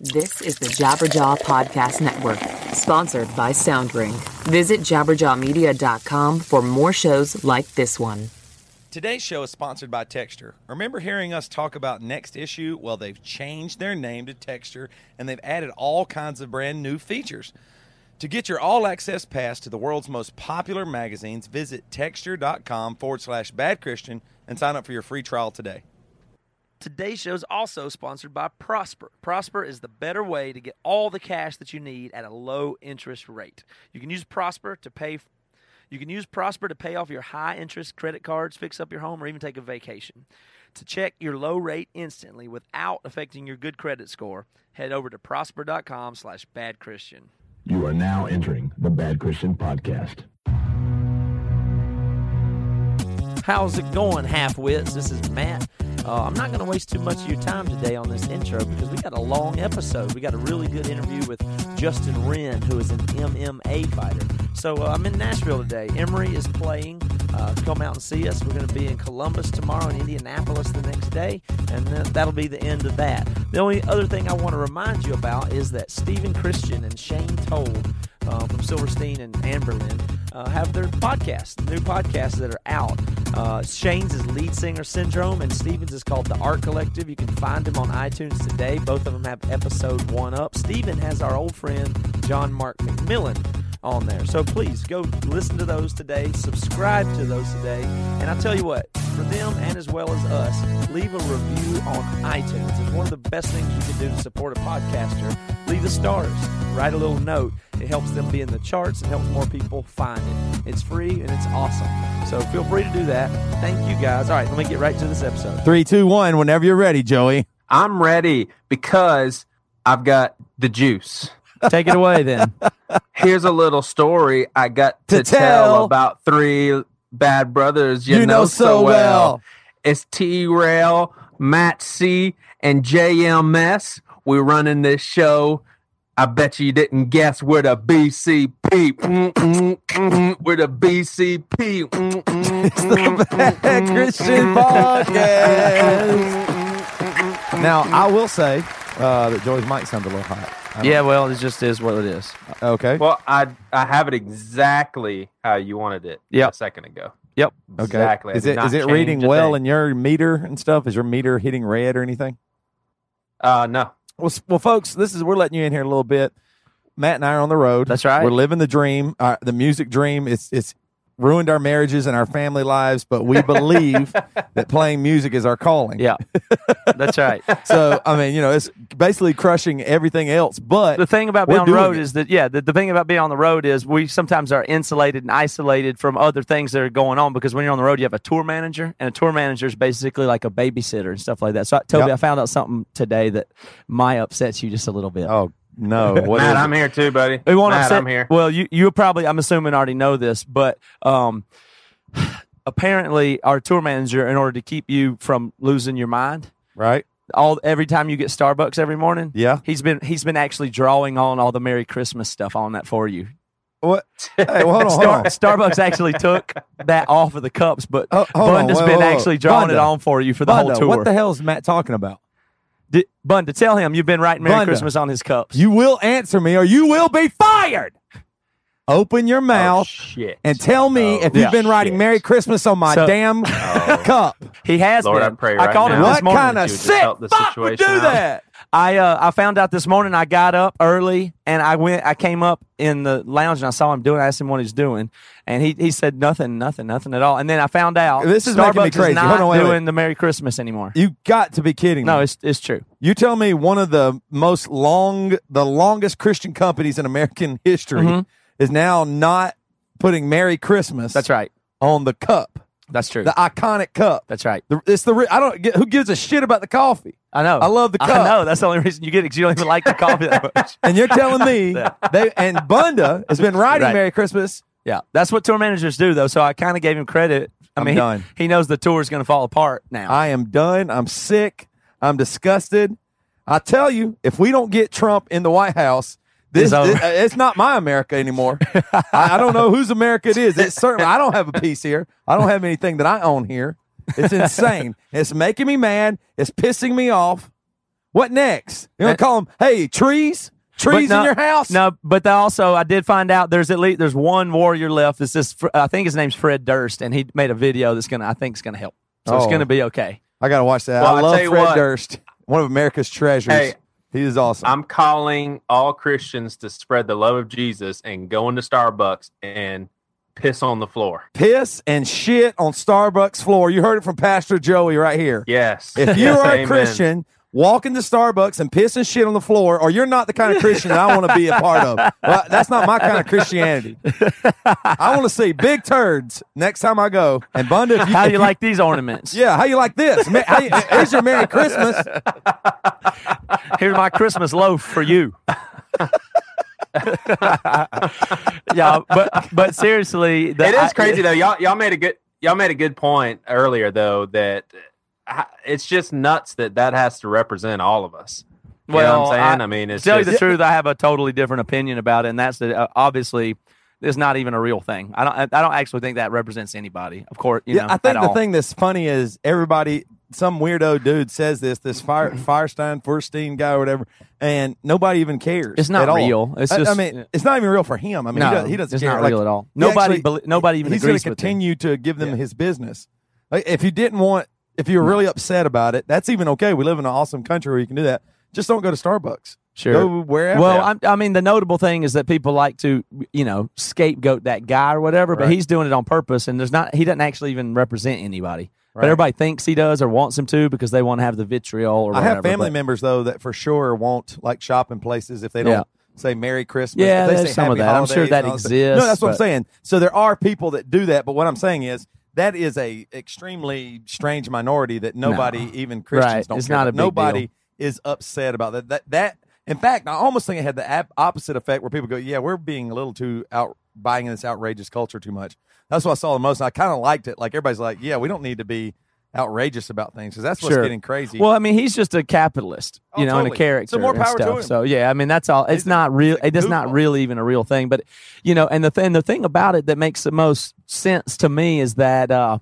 This is the Jabberjaw Podcast Network, sponsored by Sound Rink. Visit jabberjawmedia.com for more shows like this one. Today's show is sponsored by Texture. Remember hearing us talk about Next Issue? Well, they've changed their name to Texture and they've added all kinds of brand new features. To get your all access pass to the world's most popular magazines, visit texture.com forward slash bad Christian and sign up for your free trial today. Today's show is also sponsored by Prosper. Prosper is the better way to get all the cash that you need at a low interest rate. You can use Prosper to pay you can use Prosper to pay off your high interest credit cards, fix up your home, or even take a vacation. To check your low rate instantly without affecting your good credit score, head over to prosper.com slash bad Christian. You are now entering the Bad Christian Podcast. How's it going, half-wits? This is Matt. Uh, I'm not going to waste too much of your time today on this intro because we got a long episode. We got a really good interview with Justin Wren, who is an MMA fighter. So uh, I'm in Nashville today. Emery is playing. Uh, come out and see us. We're going to be in Columbus tomorrow and Indianapolis the next day, and that'll be the end of that. The only other thing I want to remind you about is that Stephen Christian and Shane Told uh, from Silverstein and Anberlin uh, have their podcasts, new podcasts that are out. Uh, Shane's is Lead Singer Syndrome, and Stephen's is called The Art Collective. You can find them on iTunes today. Both of them have episode one up. Steven has our old friend John Mark McMillan on there. So please go listen to those today, subscribe to those today, and I'll tell you what, for them and as well as us, leave a review on iTunes. It's one of the best things you can do to support a podcaster. Leave the stars, write a little note. It helps them be in the charts and helps more people find it. It's free and it's awesome. So feel free to do that. Thank you guys. All right, let me get right to this episode. Three, two, one. Whenever you're ready, Joey. I'm ready because I've got the juice. Take it away then. Here's a little story I got to, To tell. tell. about three bad brothers you, You know so well. It's T Rail, Matt C, and JMS. We're running this show. I bet you didn't guess we're the BCP. Mm, mm, mm. We're the BCP. It's the Bad Christian Podcast. Now, I will say uh, that Joey's mic sounds a little hot. I don't- Yeah, well, it just is what it is. Okay. Well, I I have it exactly how you wanted it Yep. a second ago. Yep. okay. Exactly. Is did it not is it change reading well thing. in your meter and stuff? Is your meter hitting red or anything? Uh, no. Well, well, folks, this is we're letting you in here a little bit. Matt and I are on the road. That's right. We're living the dream, uh, the music dream. It's it's ruined our marriages and our family lives, but we believe that playing music is our calling. Yeah. That's right. So I mean, you know, it's basically crushing everything else. But the thing about being on the road it. is that yeah the, the thing about being on the road is we sometimes are insulated and isolated from other things that are going on because when you're on the road you have a tour manager and a tour manager is basically like a babysitter and stuff like that so toby Yep. i found out something today that might upset you just a little bit oh no, what Matt. I'm here too, buddy. it won't Matt, I'm here. well you you probably i'm assuming already know this but um apparently our tour manager in order to keep you from losing your mind right? all every time you get starbucks every morning Yeah. he's been he's been actually drawing on all the merry christmas stuff on that for you What? Hey, well, hold on, hold on. Starbucks actually took that off of the cups, but on, Bunda's been whoa. actually drawing it on for you for the whole tour. What the hell is Matt talking about? Di- to tell him you've been writing Merry Bunda. Christmas on his cups. You will answer me, or you will be fired. Open your Oh, mouth shit. and tell me Oh, if you've been writing shit. "Merry Christmas" on my So- damn oh. cup. he has Lord, been. I pray right called him now. this What morning. kind of you sick fuck would do out. that? I uh, I found out this morning. I got up early and I went. I came up in the lounge and I saw him doing. I asked him what he's doing, and he he said nothing, nothing, nothing at all. And then I found out This is Starbucks making me crazy. is not on, wait, doing wait. the Merry Christmas anymore. You got to be kidding me. No, it's it's true. You tell me one of the most long, the longest Christian companies in American history Mhm. is now not putting "Merry Christmas" That's right. on the cup, That's true. the iconic cup. That's right. The, it's the I don't get who gives a shit about the coffee. I know. I love the I cup. know. That's the only reason you get it 'cause you don't even like the coffee that much. And you're telling me Yeah. they and Bunda has been writing Right. "Merry Christmas." Yeah, that's what tour managers do, though. So I kind of gave him credit. I I'm mean, he- He, knows the tour is going to fall apart now. I am done. I'm sick. I'm disgusted. I tell you, if we don't get Trump in the White House, this, It's this- uh, it's not my America anymore. I, I don't know whose America it is. It's certainly I don't have a piece here. I don't have anything that I own here. It's insane. it's making me mad. It's pissing me off. What next? You gonna call them? Hey, trees, trees no- in your house? No, but they also I did find out there's at least there's one warrior left. It's this I think his name's Fred Durst, and he made a video that's gonna I think is gonna help. So it's Oh. gonna be okay. I gotta watch that. Well, I I love Fred what. Durst, one of America's treasures. Hey, he is awesome. I'm calling all Christians to spread the love of Jesus and go into Starbucks and piss on the floor. Piss and shit on Starbucks floor. You heard it from Pastor Joey right here. Yes. If you Yes, are a amen. Christian, walk into Starbucks and piss and shit on the floor, or you're not the kind of Christian that I want to be a part of. Well, that's not my kind of Christianity. I want to see big turds next time I go. And Bunda, if you, How do you like these ornaments? Yeah, how you like this? Ma- how you- here's your Merry Christmas. Here's my Christmas loaf for you. yeah, but but seriously, the- it is I- crazy though. Y'all y'all made a good y'all made a good point earlier though that uh, it's just nuts that that has to represent all of us. You know Well, what I'm saying? I- I, mean, it's To tell you the truth, I have a totally different opinion about it, and that's that uh, obviously it's not even a real thing. I don't I don't actually think that represents anybody. Of course, you yeah, know, I think at the all. thing that's funny is everybody, some weirdo dude says this, this Fire, Firestein, Furstein guy or whatever, and nobody even cares. It's not real. It's I- I, mean, it's not even real for him. I mean, no, he, does, he doesn't it's care. not Like, real at all. Nobody, actually- nobody even he's going to continue to give them Yeah. his business. Like, if you didn't want, if you were really upset about it, that's even okay. We live in an awesome country where you can do that. Just don't go to Starbucks. Sure. Go wherever. Well, I'm, I mean, the notable thing is that people like to, you know, scapegoat that guy or whatever, but Right. he's doing it on purpose, and there's not. He doesn't actually even represent anybody, but everybody thinks he does or wants him to because they want to have the vitriol or I whatever. have family but- members though that for sure won't like shopping places if they don't Yeah. say Merry Christmas. Yeah, they there's say some of that. I'm sure that and all stuff. exists, No, that's what I'm saying. So there are people that do that, but what I'm saying is that is a extremely strange minority that nobody, even Christians, Right. don't It's care not a big Nobody deal. is upset about that. That that. In fact, I almost think it had the opposite effect where people go, "Yeah, we're being a little too out buying in this outrageous culture too much." That's what I saw the most. And I kind of liked it. Like everybody's like, "Yeah, we don't need to be." outrageous about things because that's what's Sure. getting crazy. Well, I mean, he's just a capitalist, Oh, you know, and a character. So more and power to stuff. him. So yeah, I mean, that's all. It's a- not real. It is not really even a real thing. But you know, and the thing, the thing about it that makes the most sense to me is that. uh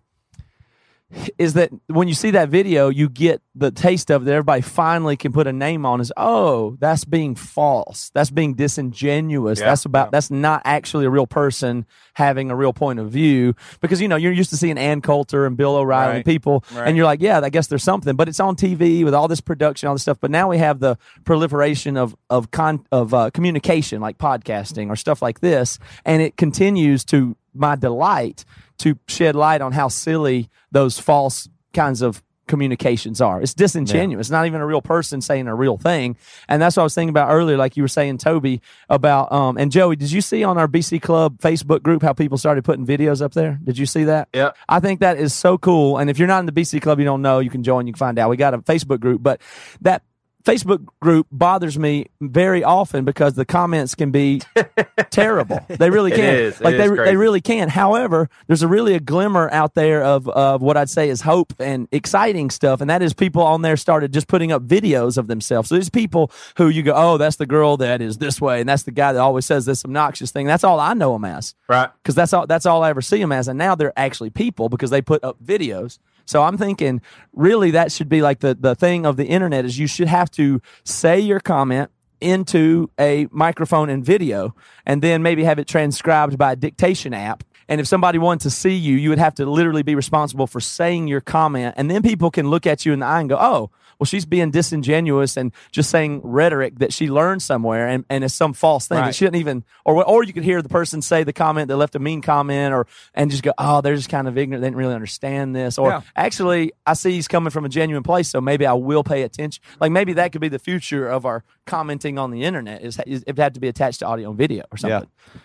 is that when you see that video, you get the taste of it. that Everybody finally can put a name on. Is oh, that's being false. That's being disingenuous. Yeah, that's about. yeah. That's not actually a real person having a real point of view. Because you know you're used to seeing Ann Coulter and Bill O'Reilly and people, Right. and you're like, yeah, I guess there's something. But it's on TV with all this production, all this stuff. But now we have the proliferation of of con of uh, communication, like podcasting or stuff like this, and it continues to my delight to shed light on how silly those false kinds of communications are. It's disingenuous. It's not even a real person saying a real thing. And that's what I was thinking about earlier, like you were saying, Toby, about um and Joey, did you see on our BC Club Facebook group how people started putting videos up there? Did you see that? Yep. I think that is so cool. And if you're not in the BC Club, you don't know, you can join, you can find out. We got a Facebook group, but that Facebook group bothers me very often because the comments can be terrible. They really can. is. It Like they they really can. However, there's a really a glimmer out there of of what I'd say is hope and exciting stuff, and that is people on there started just putting up videos of themselves. So there's people who you go, oh, that's the girl that is this way, and that's the guy that always says this obnoxious thing. That's all I know them as Right. because that's all that's all I ever see them as. And now they're actually people because they put up videos. So I'm thinking, really, that should be like the the thing of the internet is you should have to say your comment into a microphone and video, and then maybe have it transcribed by a dictation app. And if somebody wanted to see you, you would have to literally be responsible for saying your comment, and then people can look at you in the eye and go, "Oh, well, she's being disingenuous and just saying rhetoric that she learned somewhere, and, and it's some false thing that Right. she didn't even." Or or you could hear the person say the comment that left a mean comment, or and just go, "Oh, they're just kind of ignorant. They didn't really understand this." Or Yeah. actually, I see he's coming from a genuine place, so maybe I will pay attention. Like maybe that could be the future of our commenting on the internet is, is it had to be attached to audio and video or something. yeah.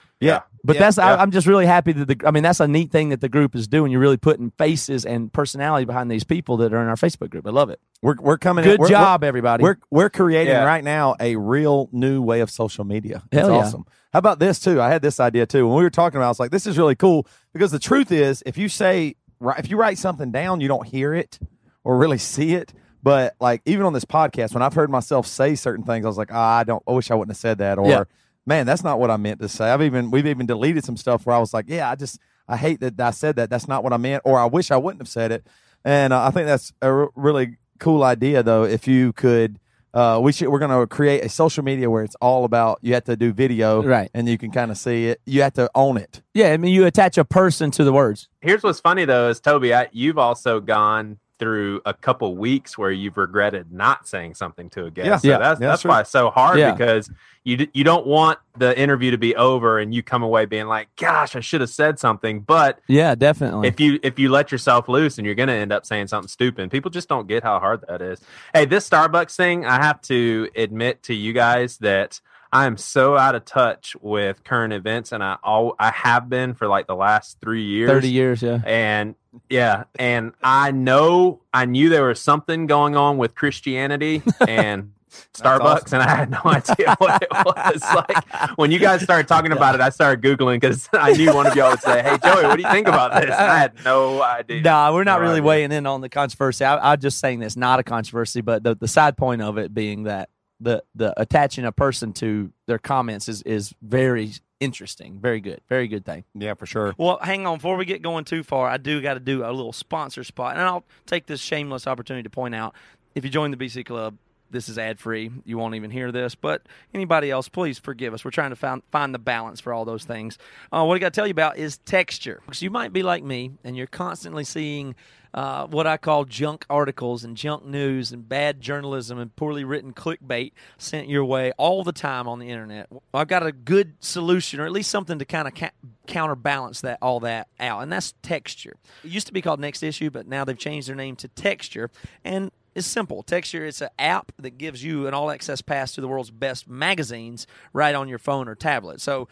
But Yeah. that's yeah. I, I'm just really happy that the I mean that's a neat thing that the group is doing. You're really putting faces and personality behind these people that are in our Facebook group. I love it. We're we're coming. In. Good we're- job, we're- everybody. We're we're creating Yeah. right now a real new way of social media. It's yeah. awesome. How about this too? I had this idea too when we were talking about. it, I was like, this is really cool because the truth is, if you say if you write something down, you don't hear it or really see it. But like even on this podcast, when I've heard myself say certain things, I was like, ah, I don't. I wish I wouldn't have said that. Or Yeah. Man, that's not what I meant to say. I've even we've even deleted some stuff where I was like, yeah, I just I hate that I said that. That's not what I meant. Or I wish I wouldn't have said it. And uh, I think that's a r- really cool idea though. If you could uh, we should we're going to create a social media where it's all about you have to do video, Right. And you can kind of see it. You have to own it. Yeah, I mean, you attach a person to the words. Here's what's funny though is Toby, I, you've also gone through a couple weeks where you've regretted not saying something to a guest. Yeah. so Yeah. that's Yeah, that's sure. why it's so hard Yeah. because you you don't want the interview to be over and you come away being like, "Gosh, I should have said something." But Yeah, definitely. if you if you let yourself loose and you're going to end up saying something stupid, people just don't get how hard that is. Hey, this Starbucks thing, I have to admit to you guys that I am so out of touch with current events, and I all I have been for like the last three years. 30 years, yeah. And yeah, and I know I knew there was something going on with Christianity and Starbucks, and I had no idea what it was. Like when you guys started talking about it, I started googling because I knew one of y'all would say, "Hey, Joey, what do you think about this?" And I had no idea. Nah, we're not No really idea. weighing in on the controversy. I, I'm just saying this, not a controversy, but the, the side point of it being that the the attaching a person to their comments is is very interesting, very good, very good thing. Yeah, for sure. Well, hang on. Before we get going too far, I do got to do a little sponsor spot. And I'll take this shameless opportunity to point out if you join the BC Club, this is ad free. You won't even hear this. But anybody else, please forgive us. We're trying to find, find the balance for all those things. Uh, what I got to tell you about is texture. Because you might be like me and you're constantly seeing uh, what I call junk articles and junk news and bad journalism and poorly written clickbait sent your way all the time on the internet. I've got a good solution, or at least something to kind of ca- counterbalance that all that out, and that's texture. It used to be called Next Issue, but now they've changed their name to Texture, and it's simple. Texture is an app that gives you an all-access pass to the world's best magazines right on your phone or tablet. So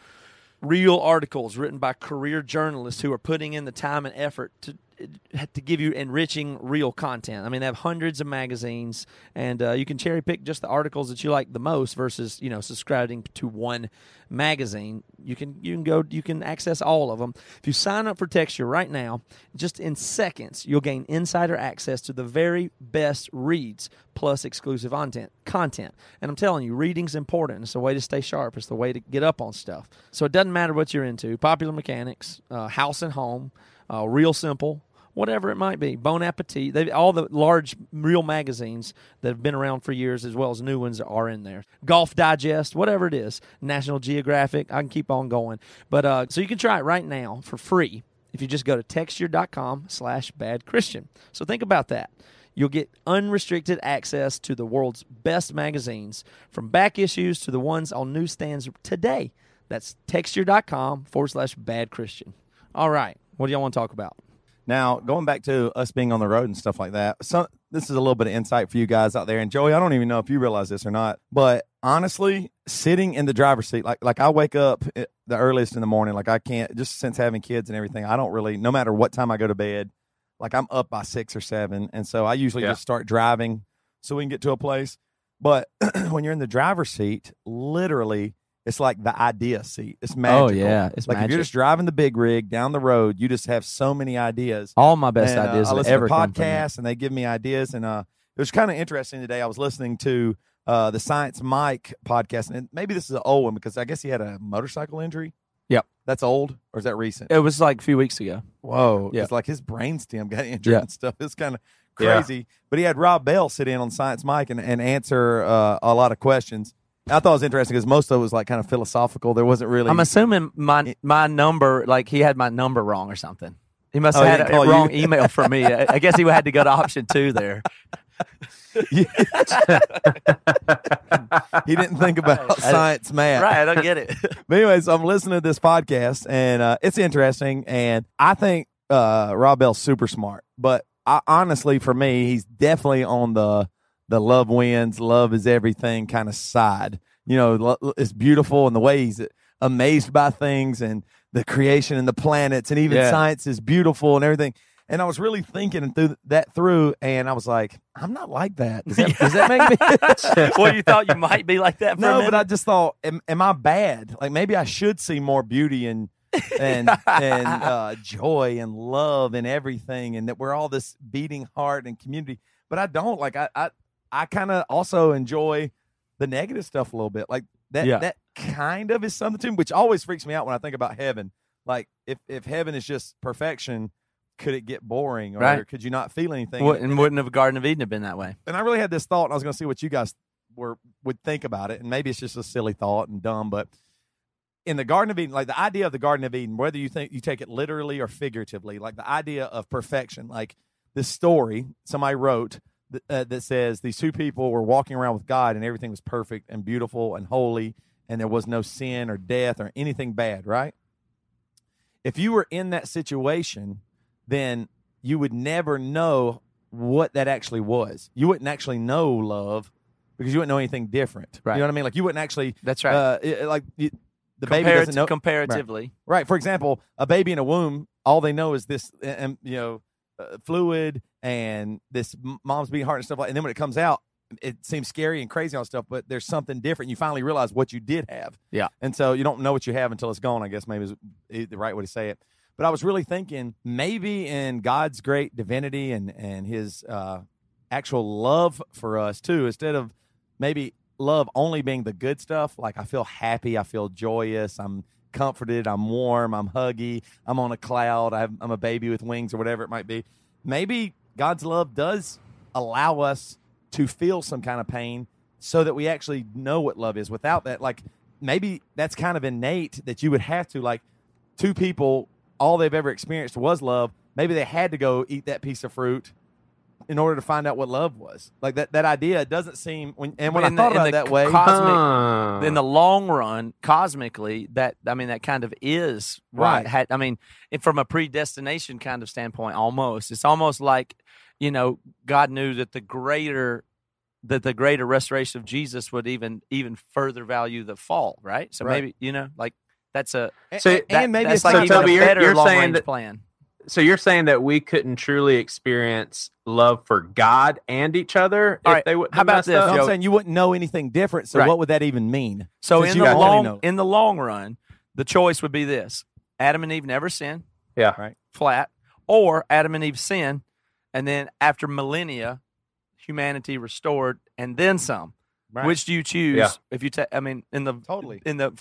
real articles written by career journalists who are putting in the time and effort to to give you enriching real content. I mean, they have hundreds of magazines, and uh, you can cherry pick just the articles that you like the most versus you know subscribing to one magazine. You can you can go you can access all of them. If you sign up for Texture right now, just in seconds, you'll gain insider access to the very best reads plus exclusive content. Content, and I'm telling you, reading's important. It's a way to stay sharp. It's the way to get up on stuff. So it doesn't matter what you're into. Popular mechanics, uh, house and home, uh, real simple whatever it might be. Bon Appetit, they all the large real magazines that have been around for years, as well as new ones, are in there. Golf Digest, whatever it is, National Geographic. I can keep on going, but uh, so you can try it right now for free if you just go to texture.com slash bad Christian. So think about that. You'll get unrestricted access to the world's best magazines, from back issues to the ones on newsstands today. That's texture.com forward slash bad Christian. All right. What do y'all want to talk about? Now, going back to us being on the road and stuff like that, so this is a little bit of insight for you guys out there. And Joey, I don't even know if you realize this or not, but honestly, sitting in the driver's seat, like like I wake up eh, the earliest in the morning, like I can't just since having kids and everything, I don't really, no matter what time I go to bed, like I'm up by six or seven, and so I usually Yeah. just start driving so we can get to a place. But when you're in the driver's seat, literally, it's like the idea seat. It's magical. Oh yeah, it's like if you're just driving the big rig down the road, you just have so many ideas. All my best And, uh, ideas I listen ever to come from that. podcasts, and they give me ideas. And uh, it was kind of interesting today. I was listening to uh, the Science Mike podcast, and maybe this is an old one because I guess he had a motorcycle injury. Yep. that's old, or is that recent? It was like a few weeks ago. Whoa, Yeah. it's like his brainstem got injured Yeah. and stuff. It's kind of Yeah. crazy. But he had Rob Bell sit in on Science Mike and, and answer uh, a lot of questions. I thought it was interesting because most of it was like kind of philosophical. There wasn't really. I'm assuming my my number, like he had my number wrong or something. He must Oh, have he had didn't a wrong email from me. I, I guess he had to go to option two there. he didn't think about science math. Right, I don't get it. But anyways, I'm listening to this podcast and uh, it's interesting. And I think uh, Rob Bell's super smart. But I, honestly, for me, he's definitely on the the love wins, love is everything kind of side. You know, it's beautiful and the way he's amazed by things and the creation and the planets and even Yeah. science is beautiful and everything. And I was really thinking through that through, and I was like, I'm not like that. Does that, does that make me? well, you thought you might be like that for No, but I just thought, am, am I bad? Like maybe I should see more beauty and and and uh, joy and love and everything, and that we're all this beating heart and community. But I don't. Like I I, I kind of also enjoy the negative stuff a little bit. Like that Yeah. that kind of is something to me, which always freaks me out when I think about heaven. Like if if heaven is just perfection, could it get boring or Right. could you not feel anything? Wouldn't, wouldn't have Garden of Eden have been that way? and I really had this thought, and I was going to see what you guys were would think about it, and maybe it's just a silly thought and dumb, but in the Garden of Eden, like the idea of the Garden of Eden, whether you think you take it literally or figuratively, like the idea of perfection, like this story somebody wrote that, uh, that says these two people were walking around with God and everything was perfect and beautiful and holy, and there was no sin or death or anything bad, right? If you were in that situation, then you would never know what that actually was. You wouldn't actually know love because you wouldn't know anything different. Right. You know what I mean? Like you wouldn't actually. That's right. Uh, it- like you, the baby doesn't know. comparatively. Right. For example, a baby in a womb, all they know is this, and you know, uh, fluid and this mom's beating heart and stuff like. And then when it comes out, it seems scary and crazy and all stuff. But there's something different. You finally realize what you did have. Yeah. And so you don't know what you have until it's gone. I guess maybe is the right way to say it. But I was really thinking maybe in God's great divinity and and His uh, actual love for us too, instead of maybe love only being the good stuff. Like I feel happy, I feel joyous, I'm comforted, I'm warm, I'm huggy, I'm on a cloud, I'm, a baby with wings or whatever it might be. Maybe God's love does allow us to feel some kind of pain so that we actually know what love is. Without that, like maybe that's kind of innate that you would have to like two people all they've ever experienced was love. Maybe they had to go eat that piece of fruit in order to find out what love was. Like that that idea doesn't seem when and when In I thought in about the it that way, cosmic- Huh. in the long run, cosmically, that I mean, that kind of is right. Right. Had, I mean, if from a predestination kind of standpoint, almost it's almost like you know God knew that the greater that the greater restoration of Jesus would even even further value the fall, right? So Right. maybe you know, like that's a and, So and that- maybe that's it's like so even Toby, a you're- better you're long saying range that- plan. So you're saying that we couldn't truly experience love for God and each other All if right, they wouldn't how about this, up? I'm saying you wouldn't know anything different. So Right. what would that even mean? So in the long in the long run, the choice would be this: Adam and Eve never sin, Yeah. Right. flat, or Adam and Eve sin, and then after millennia, humanity restored, and then some. Right. Which do you choose? Yeah. If you take, I mean, in the Totally. in the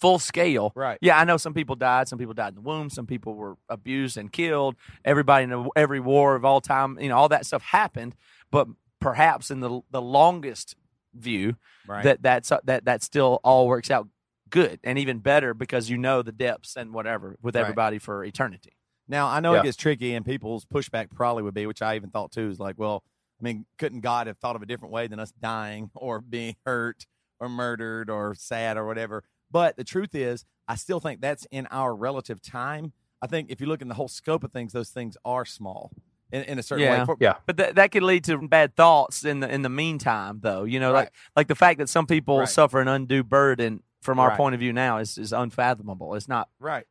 full scale, Right. yeah, I know some people died. Some people died in the womb. Some people were abused and killed. Everybody in every war of all time, you know, all that stuff happened. But perhaps in the the longest view, Right. that that's that that still all works out good and even better because you know the depths and whatever with Right. everybody for eternity. Now I know Yeah. it gets tricky, and people's pushback probably would be, which I even thought too, is like, well, I mean, couldn't God have thought of a different way than us dying or being hurt or murdered or sad or whatever? But the truth is, I still think that's in our relative time. I think if you look in the whole scope of things, those things are small in, in a certain Yeah. way. For- Yeah. But that that could lead to bad thoughts in the in the meantime, though. You know, like Right. like the fact that some people Right. suffer an undue burden from our Right. point of view now is is unfathomable. It's not Right.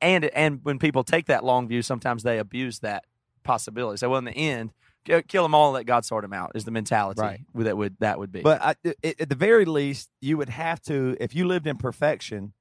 and and when people take that long view, sometimes they abuse that possibility. So, well, in the end, ki- kill them all and let God sort them out is the mentality Right. that would that would be. But I, it, at the very least, you would have to, if you lived in perfection,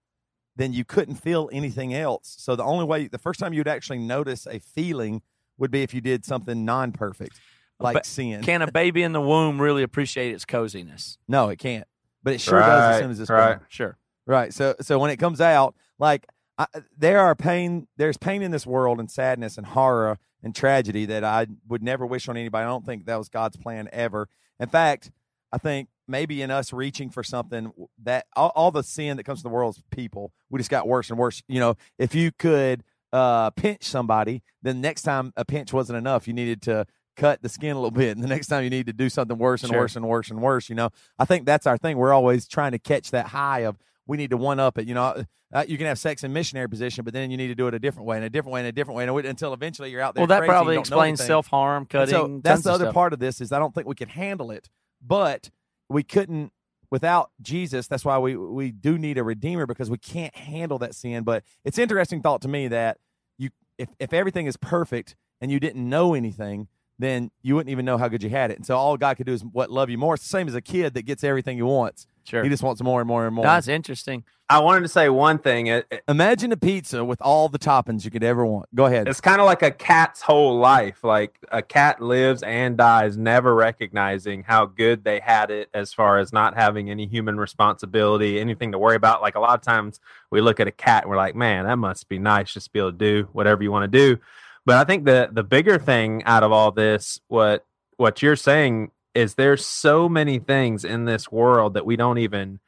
then you couldn't feel anything else. So the only way, the first time you'd actually notice a feeling would be if you did something non-perfect, like But sin. can a baby in the womb really appreciate its coziness? no, it can't. But it sure does as Right, soon as it's right. born. Sure. Right. So so when it comes out, like I, there are pain, there's pain in this world and sadness and horror and tragedy that I would never wish on anybody. I don't think that was God's plan ever. In fact, I think maybe in us reaching for something that all, all the sin that comes to the world's people. We just got worse and worse. You know, if you could uh, pinch somebody, then next time a pinch wasn't enough, you needed to cut the skin a little bit, and the next time you need to do something worse and Sure. worse and worse and worse. You know, I think that's our thing. We're always trying to catch that high of we need to one up it. You know, uh, you can have sex in missionary position, but then you need to do it a different way, and a different way, and a different way, and until eventually you're out there. Well, that crazy, probably explains self harm, And. So that's the other stuff. part of this is I don't think we can handle it, but we couldn't without Jesus. That's why we we do need a redeemer because we can't handle that sin. But it's interesting thought to me that you if if everything is perfect and you didn't know anything, then you wouldn't even know how good you had it. And so all God could do is what love you more. It's the same as a kid that gets everything he wants. Sure. He just wants more and more and more. That's interesting. I wanted to say one thing. It, it- Imagine a pizza with all the toppings you could ever want. Go ahead. it's kind of like a cat's whole life. Like a cat lives and dies, never recognizing how good they had it as far as not having any human responsibility, anything to worry about. Like a lot of times we look at a cat and we're like, man, that must be nice just to be able to do whatever you want to do. But I think the the bigger thing out of all this, what what you're saying is there's so many things in this world that we don't even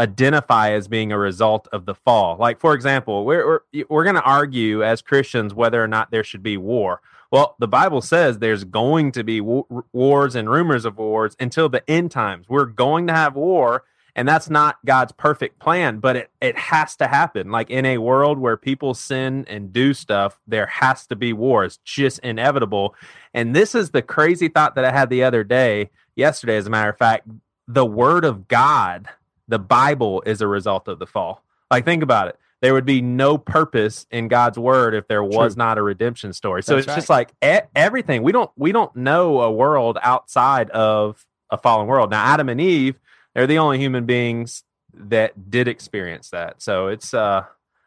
identify as being a result of the fall. Like for example, we're we're, we're going to argue as Christians whether or not there should be war. Well, the Bible says there's going to be wa- wars and rumors of wars until the end times. We're going to have war and that's not God's perfect plan, but it it has to happen. Like in a world where people sin and do stuff, there has to be war. It's just inevitable. And this is the crazy thought that I had the other day, yesterday as a matter of fact, the word of God the Bible is a result of the fall. Like, think about it. There would be no purpose in God's word if there was True. not a redemption story. So That's it's just like e- everything. We don't we don't know a world outside of a fallen world. Now, Adam and Eve, they're the only human beings that did experience that. So it's uh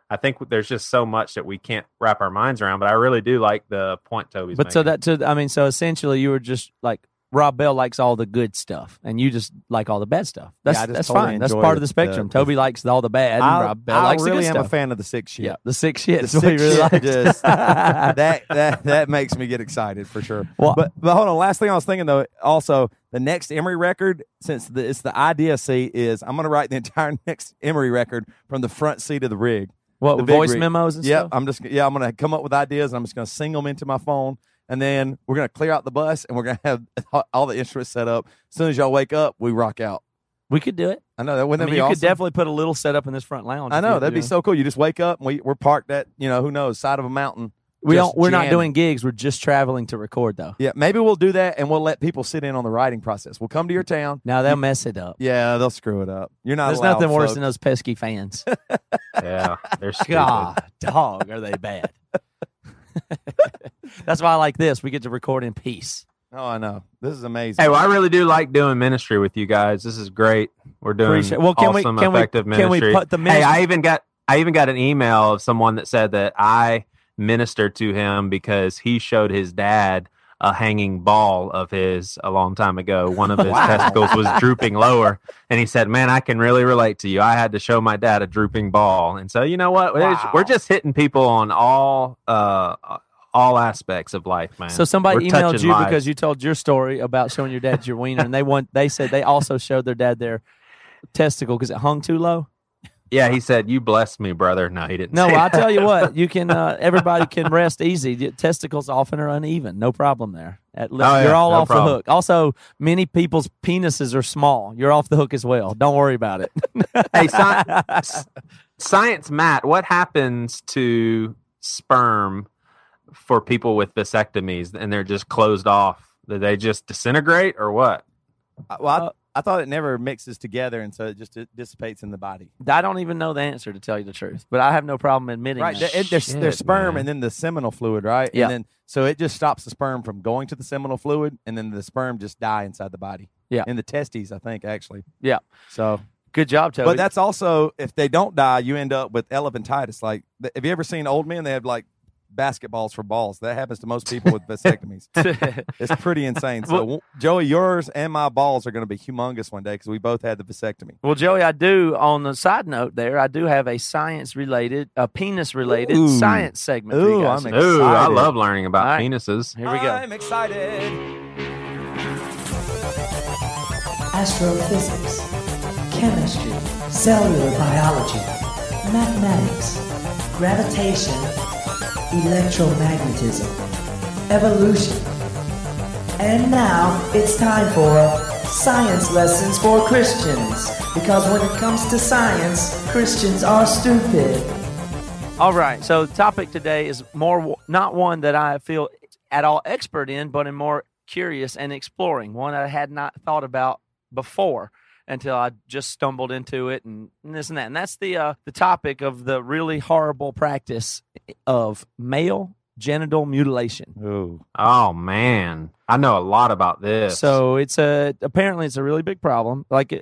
I think there's just so much that we can't wrap our minds around. But I really do like the point Toby's But so that to I mean, so essentially you were just like Rob Bell likes all the good stuff, and you just like all the bad stuff. That's I just that's totally fine. That's part of the the- spectrum. the- Toby likes all the bad, and I, Rob Bell I likes really the good am stuff. a fan of the six shit. Yeah, the six shit. The is what he really shit likes. just- that that that makes me get excited for sure. Well- but but hold on. Last thing I was thinking though, also the next Emery record, since the, it's the idea seat, is I'm going to write the entire next Emery record from the front seat of the rig. what the voice rig. memos and Yeah, stuff. I'm just yeah, I'm going to come up with ideas and I'm just going to sing them into my phone. And then we're going to clear out the bus and we're going to have all the instruments set up. As soon as y'all wake up, we rock out. We could do it. I know that wouldn't mean, that be you awesome? could definitely put a little setup in this front lounge. I know that'd be so cool. You just wake up and we we're parked at you know who knows side of a mountain. We just don't. We're not doing gigs. We're just traveling to record, though. Yeah, maybe we'll do that and we'll let people sit in on the writing process. We'll come to your town. Now they'll mess it up. Yeah, they'll screw it up. You're not. There's allowed, nothing worse folks. than those pesky fans. yeah, they're stupid. God, dog, are they bad? That's why I like this. We get to record in peace. Oh, I know. This is amazing. Hey, well, I really do like doing ministry with you guys. This is great. We're doing Appreciate- well, can we- awesome, can we- effective can we ministry. put the hey, I even got I even got an email of someone that said that I ministered to him because he showed his dad a hanging ball of his a long time ago. One of his Wow. testicles was drooping lower, and he said, "Man, I can really relate to you. I had to show my dad a drooping ball." And so, you know what? We're- Wow. We're just hitting people on all uh all aspects of life, man. So somebody We're emailed you lives. because you told your story about showing your dad your wiener, and they want they said they also showed their dad their testicle because it hung too low. Yeah, he said, "You blessed me, brother." No, he didn't. No, say I that. tell you what, you can. Uh, everybody can rest easy. The Testicles often are uneven. No problem there. At, Oh, yeah, you're all no off problem. the hook. Also, many people's penises are small. You're off the hook as well. Don't worry about it. hey, sci- s- science, Matt. What happens to sperm for people with vasectomies and they're just closed off? Do they just disintegrate or what? I- well, I, I thought it never mixes together, and so it just it dissipates in the body. I don't even know the answer to tell you the truth, but I have no problem admitting Right. that. There's, Shit, there's sperm man. and then the seminal fluid, right? Yeah. And then so it just stops the sperm from going to the seminal fluid, and then the sperm just die inside the body. Yeah. In the testes, I think actually. Yeah. So, Good job, Toby. but that's also if they don't die, you end up with elephantitis. Like, have you ever seen old men? They have like basketballs for balls. That happens to most people with vasectomies. it's pretty insane. So, w- Joey, yours and my balls are going to be humongous one day because we both had the vasectomy. Well, Joey, I do. On the side note, there, I do have a science-related, a penis-related science segment. for you Ooh, guys. I'm Ooh, I love learning about All right. penises. Here we go. I'm excited. astrophysics, chemistry, cellular biology, mathematics, gravitation, electromagnetism, evolution. And now it's time for science lessons for Christians. Because when it comes to science, Christians are stupid. All right. So the topic today is more not one that I feel at all expert in, but I'm more curious and exploring. One I had not thought about before until I just stumbled into it and, and this and that. And that's the uh, the topic of the really horrible practice of male genital mutilation. Ooh. Oh man, I know a lot about this. So it's a apparently it's a really big problem. Like,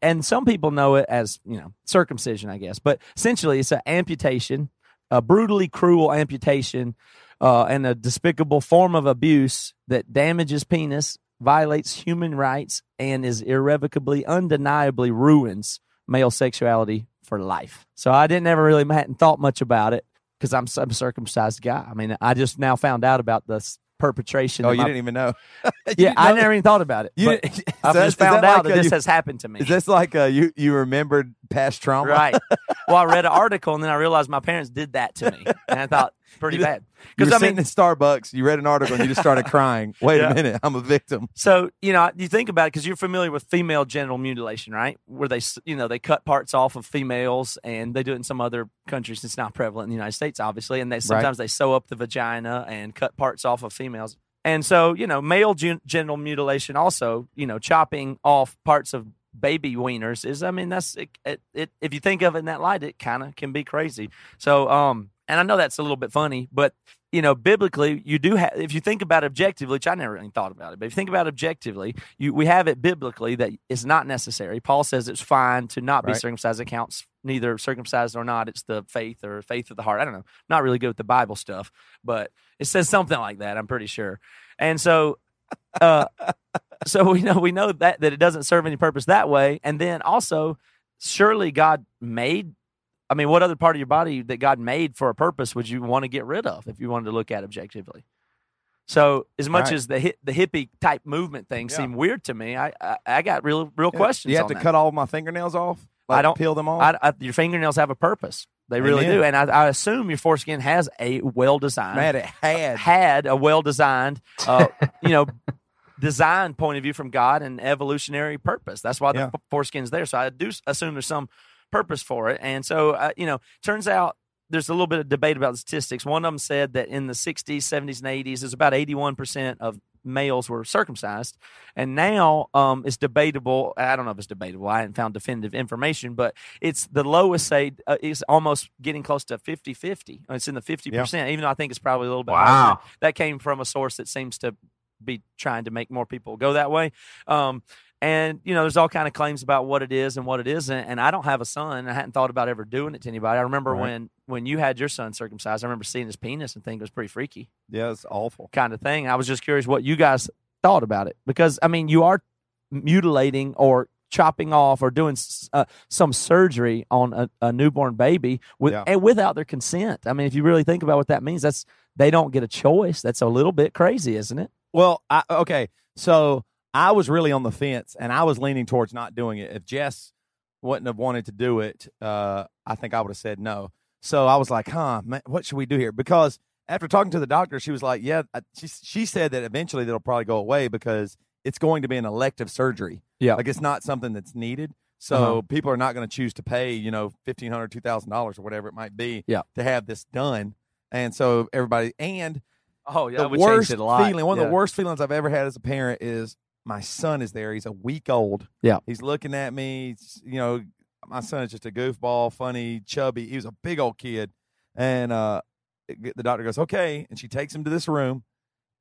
and some people know it as you know circumcision, I guess. But essentially, it's an amputation, a brutally cruel amputation, uh, and a despicable form of abuse that damages penis, violates human rights, and is irrevocably, undeniably ruins male sexuality for life. So I didn't ever really hadn't thought much about it because I'm, a circumcised guy. I mean, I just now found out about this perpetration. Oh, you my- didn't even know. Yeah, didn't I know never even thought about it. You didn't- I've just found out like that a- this you- has happened to me. Is this like uh, you you remembered past trauma? right? well, I read an article and then I realized my parents did that to me, and I thought pretty You- bad. Because I sitting mean, in Starbucks, you read an article, and you just started crying. Wait Yeah. a minute, I'm a victim. So you know, you think about it because you're familiar with female genital mutilation, right? Where they, you know, they cut parts off of females, and they do it in some other countries. It's not prevalent in the United States, obviously, and they sometimes they sew up the vagina and cut parts off of females. And so, you know, male gen- genital mutilation also, you know, chopping off parts of baby wieners is, I mean, that's it. it, it if you think of it in that light, it kind of can be crazy. So, um, and I know that's a little bit funny, but you know, biblically, you do have. If you think about it objectively, which I never really thought about it, but if you think about it objectively, you we have it biblically that it's not necessary. Paul says it's fine to not be Right. circumcised. It counts neither circumcised or not. It's the faith or faith of the heart. I don't know. Not really good with the Bible stuff, but it says something like that. I'm pretty sure. And so, uh, so we know we know that that it doesn't serve any purpose that way. And then also, surely God made. I mean, what other part of your body that God made for a purpose would you want to get rid of if you wanted to look at objectively? So, as much Right. as the hi- the hippie type movement thing Yeah. seemed weird to me, I I, I got real real questions. You have to that. cut all my fingernails off. I don't- peel them off. I, I, your fingernails have a purpose. They really Amen. do, and I, I assume your foreskin has a well designed, Man, it had. had a well designed, uh, you know, design point of view from God and evolutionary purpose. That's why the Yeah. foreskin's there. So I do assume there's some purpose for it. And so, uh, you know, turns out there's a little bit of debate about the statistics. One of them said that in the 60s, 70s, and 80s, there's about 81% of males were circumcised. And now um, it's debatable. I don't know if it's debatable. I haven't found definitive information, but it's the lowest, say, uh, is almost getting close to 50 50. It's in the 50%, even though I think it's probably a little bit higher. Wow. That came from a source that seems to be trying to make more people go that way. Um, and you know, there's all kind of claims about what it is and what it isn't. And I don't have a son. I hadn't thought about ever doing it to anybody. I remember Right. when when you had your son circumcised. I remember seeing his penis and thinking it was pretty freaky Yeah, it's awful. kind of thing. I was just curious what you guys thought about it because I mean, you are mutilating or chopping off or doing uh, some surgery on a, a newborn baby with Yeah. and without their consent. I mean, if you really think about what that means, that's they don't get a choice. That's a little bit crazy, isn't it? Well, I, okay, so I was really on the fence, and I was leaning towards not doing it. If Jess wouldn't have wanted to do it, uh, I think I would have said no. So I was like, "Huh, man, what should we do here?" Because after talking to the doctor, she was like, "Yeah," she she said that eventually that'll probably go away because it's going to be an elective surgery. Yeah. like it's not something that's needed. So Uh-huh. people are not going to choose to pay, you know, fifteen hundred, two thousand dollars $2,000 or whatever it might be, Yeah. to have this done. And so everybody, and Oh yeah, the worst feeling, one of the worst feelings I've ever had as a parent is my son is there. He's a week old. Yeah. He's looking at me. It's- You know, my son is just a goofball, funny, chubby. He was a big old kid. And uh, the doctor goes, okay. And she takes him to this room.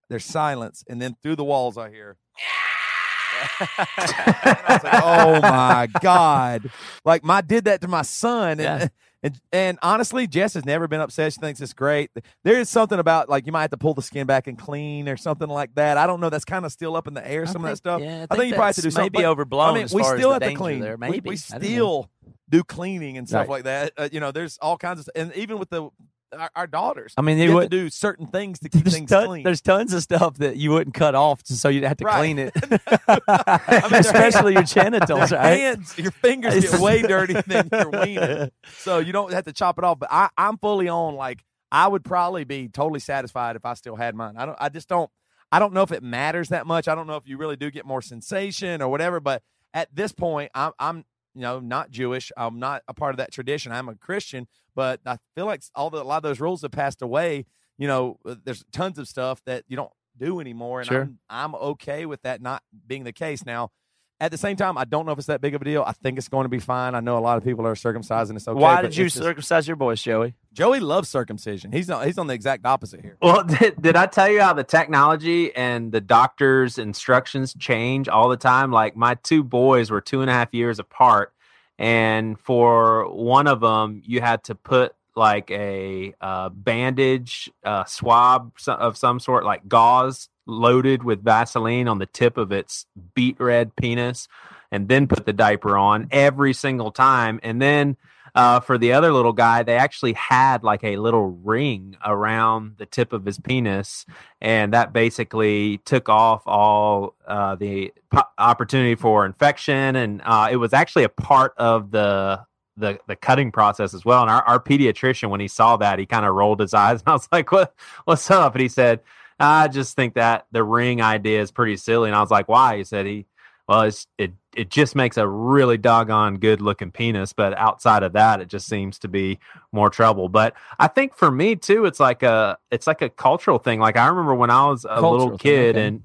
There's silence. And then through the walls, I hear, And I was like, oh my God. Like, my did that to my son. And, Yeah. and, and honestly, Jess has never been upset. She thinks it's great. There is something about, like, you might have to pull the skin back and clean or something like that. I don't know. That's kind of still up in the air, some of that stuff. Yeah, I think you probably have to do something. maybe overblown. I mean, as we far as still the have to clean. There, We- maybe We, I still do cleaning and stuff Right. like that. Uh, you know, there's all kinds of, and even with the our, our daughters, I mean, you would, do certain things to keep things ton- clean. there's tons of stuff that you wouldn't cut off so you'd have to Right. clean it, mean, especially your genitals, your right? hands, your fingers get way dirty than your wiener, so you don't have to chop it off. But I, I'm fully on. Like I would probably be totally satisfied if I still had mine. I don't. I just don't. I don't know if it matters that much. I don't know if you really do get more sensation or whatever. But at this point, I'm, I'm you know not Jewish. I'm not a part of that tradition. I'm a Christian. But I feel like all the a lot of those rules have passed away. You know, uh, there's tons of stuff that you don't do anymore, and Sure. I'm I'm okay with that not being the case now. At the same time, I don't know if it's that big of a deal. I think it's going to be fine. I know a lot of people are circumcising. it's okay. Why did you it's just- circumcise your boys, Joey? Joey loves circumcision. He's on, he's on the exact opposite here. Well, did, did I tell you how the technology and the doctor's instructions change all the time? Like my two boys were two and a half years apart, and for one of them, you had to put like a uh, bandage, uh, swab of some sort, like gauze loaded with Vaseline on the tip of its beet red penis, and then put the diaper on every single time, and then uh, for the other little guy, they actually had like a little ring around the tip of his penis, and that basically took off all uh, the po- opportunity for infection, and uh, it was actually a part of the the the cutting process as well. And our, our pediatrician, when he saw that, he kind of rolled his eyes, and I was like, "What? What's up?" And he said, "I just think that the ring idea is pretty silly." And I was like, "Why?" He said, "He well, it's, it it just makes a really doggone good looking penis, but outside of that, it just seems to be more trouble." But I think for me too, it's like a it's like a cultural thing. Like I remember when I was a Cultural little thing, kid okay. and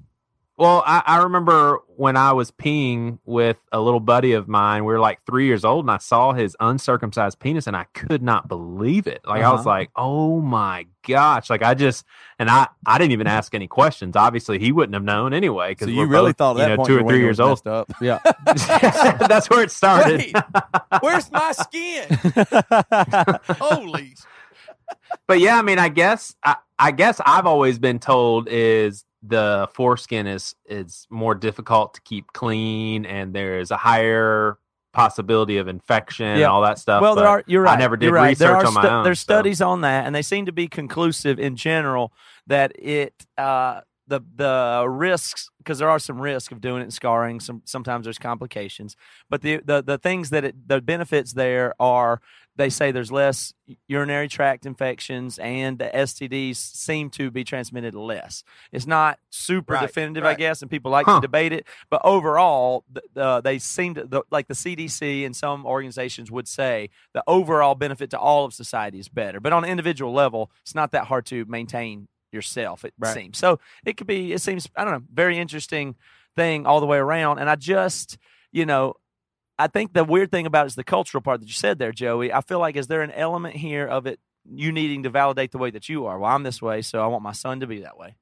well, I, I remember when I was peeing with a little buddy of mine. We were like three years old, and I saw his uncircumcised penis, and I could not believe it. Like I was Uh-huh. like, "Oh my gosh!" Like I just and I I didn't even ask any questions. Obviously, he wouldn't have known anyway. So Because you really thought that you know, two or three years old. up. Yeah. That's where it started. Wait, where's my skin? Holy. but yeah, I mean, I guess I, I guess I've always been told is the foreskin is is more difficult to keep clean, and there is a higher possibility of infection and all that stuff. Well, there are. You're I right. never did right. research there are on my stu- own. There's so. studies on that, and they seem to be conclusive in general that it uh, the the risks because there are some risk of doing it and scarring. Some sometimes there's complications, but the the the things that it, the benefits there are they say there's less urinary tract infections and the STDs seem to be transmitted less. It's not super Right, definitive, I guess, and people like Huh. to debate it. But overall, th- uh, they seem to the, like the CDC and some organizations would say the overall benefit to all of society is better. But on an individual level, it's not that hard to maintain yourself. It Right. seems so. It could be. It seems I don't know. Very interesting thing all the way around. And I just you know. I think the weird thing about it is the cultural part that you said there, Joey. I feel like is there an element here of it you needing to validate the way that you are? Well, I'm this way, so I want my son to be that way.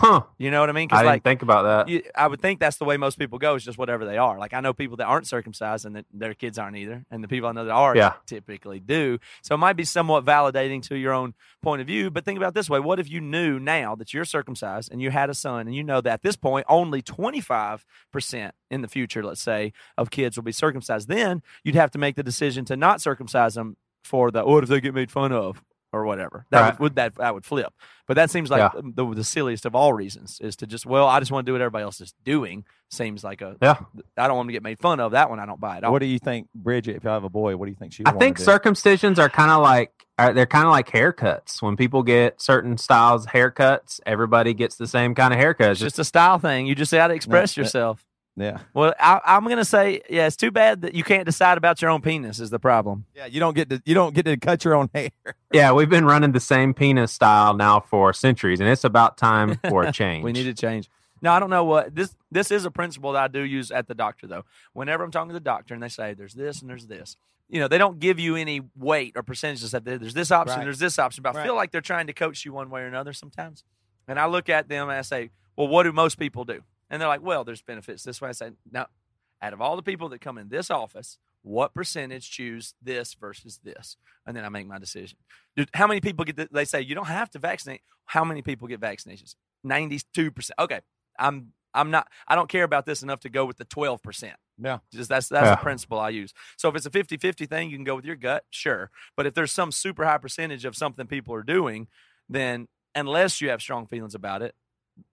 Huh? You know what I mean? I didn't like think about that. you, I would think that's the way most people go is just whatever they are. Like I know people that aren't circumcised and that their kids aren't either, and the people I know that are Yeah. typically do. So it might be somewhat validating to your own point of view. But think about it this way: What if you knew now that you're circumcised and you had a son, and you know that at this point only 25 percent in the future, let's say, of kids will be circumcised? Then you'd have to make the decision to not circumcise them for the what if they get made fun of or whatever. That Right. would, would that that would flip. But that seems like Yeah. the, the silliest of all reasons is to just well, I just want to do what everybody else is doing. Seems like a Yeah. I don't want to get made fun of. That one I don't buy it. What do you think, Bridget? If you have a boy, what do you think she? I would think wanna do? circumcisions are kind of like are, they're kind of like haircuts. When people get certain styles haircuts, everybody gets the same kind of haircut. it's just a style thing. You just say how to express No, uh, yourself. Yeah, Well, I, I'm gonna say yeah. It's too bad that you can't decide about your own penis. Is the problem? yeah. You don't get to you don't get to cut your own hair. Yeah, we've been running the same penis style now for centuries, and it's about time for a change. We need to change. No, I don't know what this. This is a principle that I do use at the doctor though. Whenever I'm talking to the doctor and they say there's this and there's this, you know, they don't give you any weight or percentages that there's this option, Right. there's this option. But I Right. feel like they're trying to coach you one way or another sometimes. And I look at them and I say, well, what do most people do? And they're like, well, there's benefits this way. I say, now, Out of all the people that come in this office, what percentage choose this versus this? And then I make my decision. Dude, how many people get? The, they say you don't have to vaccinate. How many people get vaccinations? Ninety-two percent. Okay, I'm I'm not. I don't care about this enough to go with the twelve percent. Yeah. Just that's that's Yeah. the principle I use. So if it's a 50-50 thing, you can go with your gut, sure. But if there's some super high percentage of something people are doing, then unless you have strong feelings about it,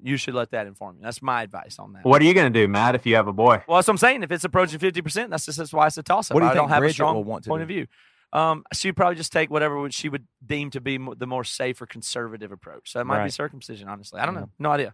you should let that inform you. That's my advice on that. What are you going to do, Matt, if you have a boy? Well, that's what I'm saying. If it's approaching fifty percent, that's just that's why it's a toss up. What do you I don't think have a strong will want to point do? of view. Um, she'd probably just take whatever she would deem to be the more safe or conservative approach. So it might be circumcision. Honestly, I don't Yeah. know. No idea.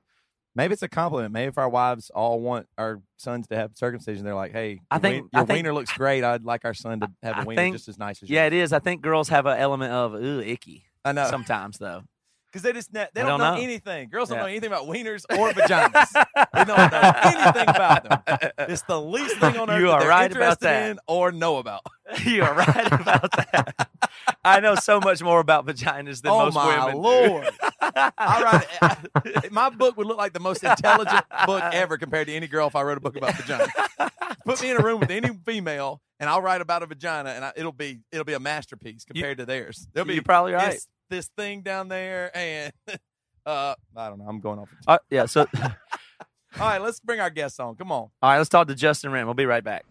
Maybe it's a compliment. Maybe if our wives all want our sons to have circumcision, they're like, "Hey, I your think- wien- your I think- wiener looks great. I'd like our son to have a I wiener think- just as nice as yours." Yeah, it is. I think girls have an element of ooh icky I know sometimes though. Because they just ne- they, They don't, don't know, know. anything. Girls don't know anything about wieners or vaginas. they don't know anything about them. It's the least thing on earth you are right about that. in or know about. you are right about that. I know so much more about vaginas than oh most my women. do. lord! I write my book would look like the most intelligent book ever compared to any girl if I wrote a book about vagina. Put me in a room with any female, and I'll write about a vagina, and I, it'll be it'll be a masterpiece compared to theirs. There'll be You're probably right. This, this thing down there, and uh, I don't know. I'm going off. Uh, yeah. So, All right, let's bring our guests on. Come on. all right, let's talk to Justin Wren. We'll be right back.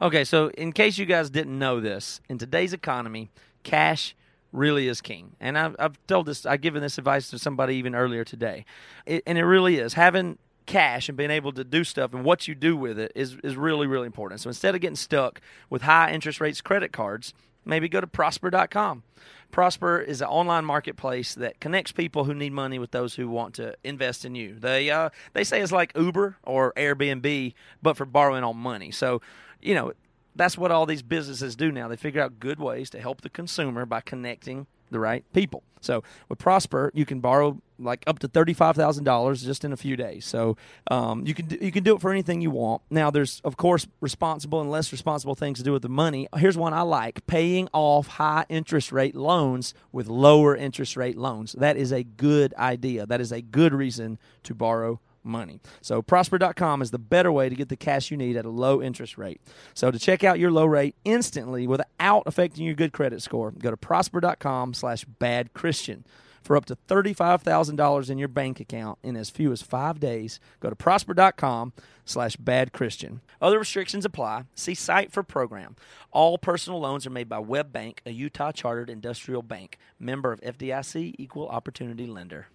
Okay, so in case you guys didn't know this, in today's economy, cash really is king. And I've, I've told this, I've given this advice to somebody even earlier today. It, and it really is. Having cash and being able to do stuff and what you do with it is, is really, really important. So instead of getting stuck with high interest rates credit cards, maybe go to prosper.com. Prosper is an online marketplace that connects people who need money with those who want to invest in you. They uh, they say it's like Uber or Airbnb, but for borrowing on money. So, you know, that's what all these businesses do now. They figure out good ways to help the consumer by connecting the right people. So with Prosper, you can borrow like up to thirty five thousand dollars just in a few days. So um, you can do, you can do it for anything you want. Now there's of course responsible and less responsible things to do with the money. Here's one I like: paying off high interest rate loans with lower interest rate loans. That is a good idea. That is a good reason to borrow money. So prosper.com is the better way to get the cash you need at a low interest rate. So to check out your low rate instantly without affecting your good credit score, go to prosper.com slash bad Christian. For up to $35,000 in your bank account in as few as five days, go to prosper.com slash bad Christian. Other restrictions apply. See site for program. All personal loans are made by Web Bank, a Utah chartered industrial bank, member of FDIC, equal opportunity lender.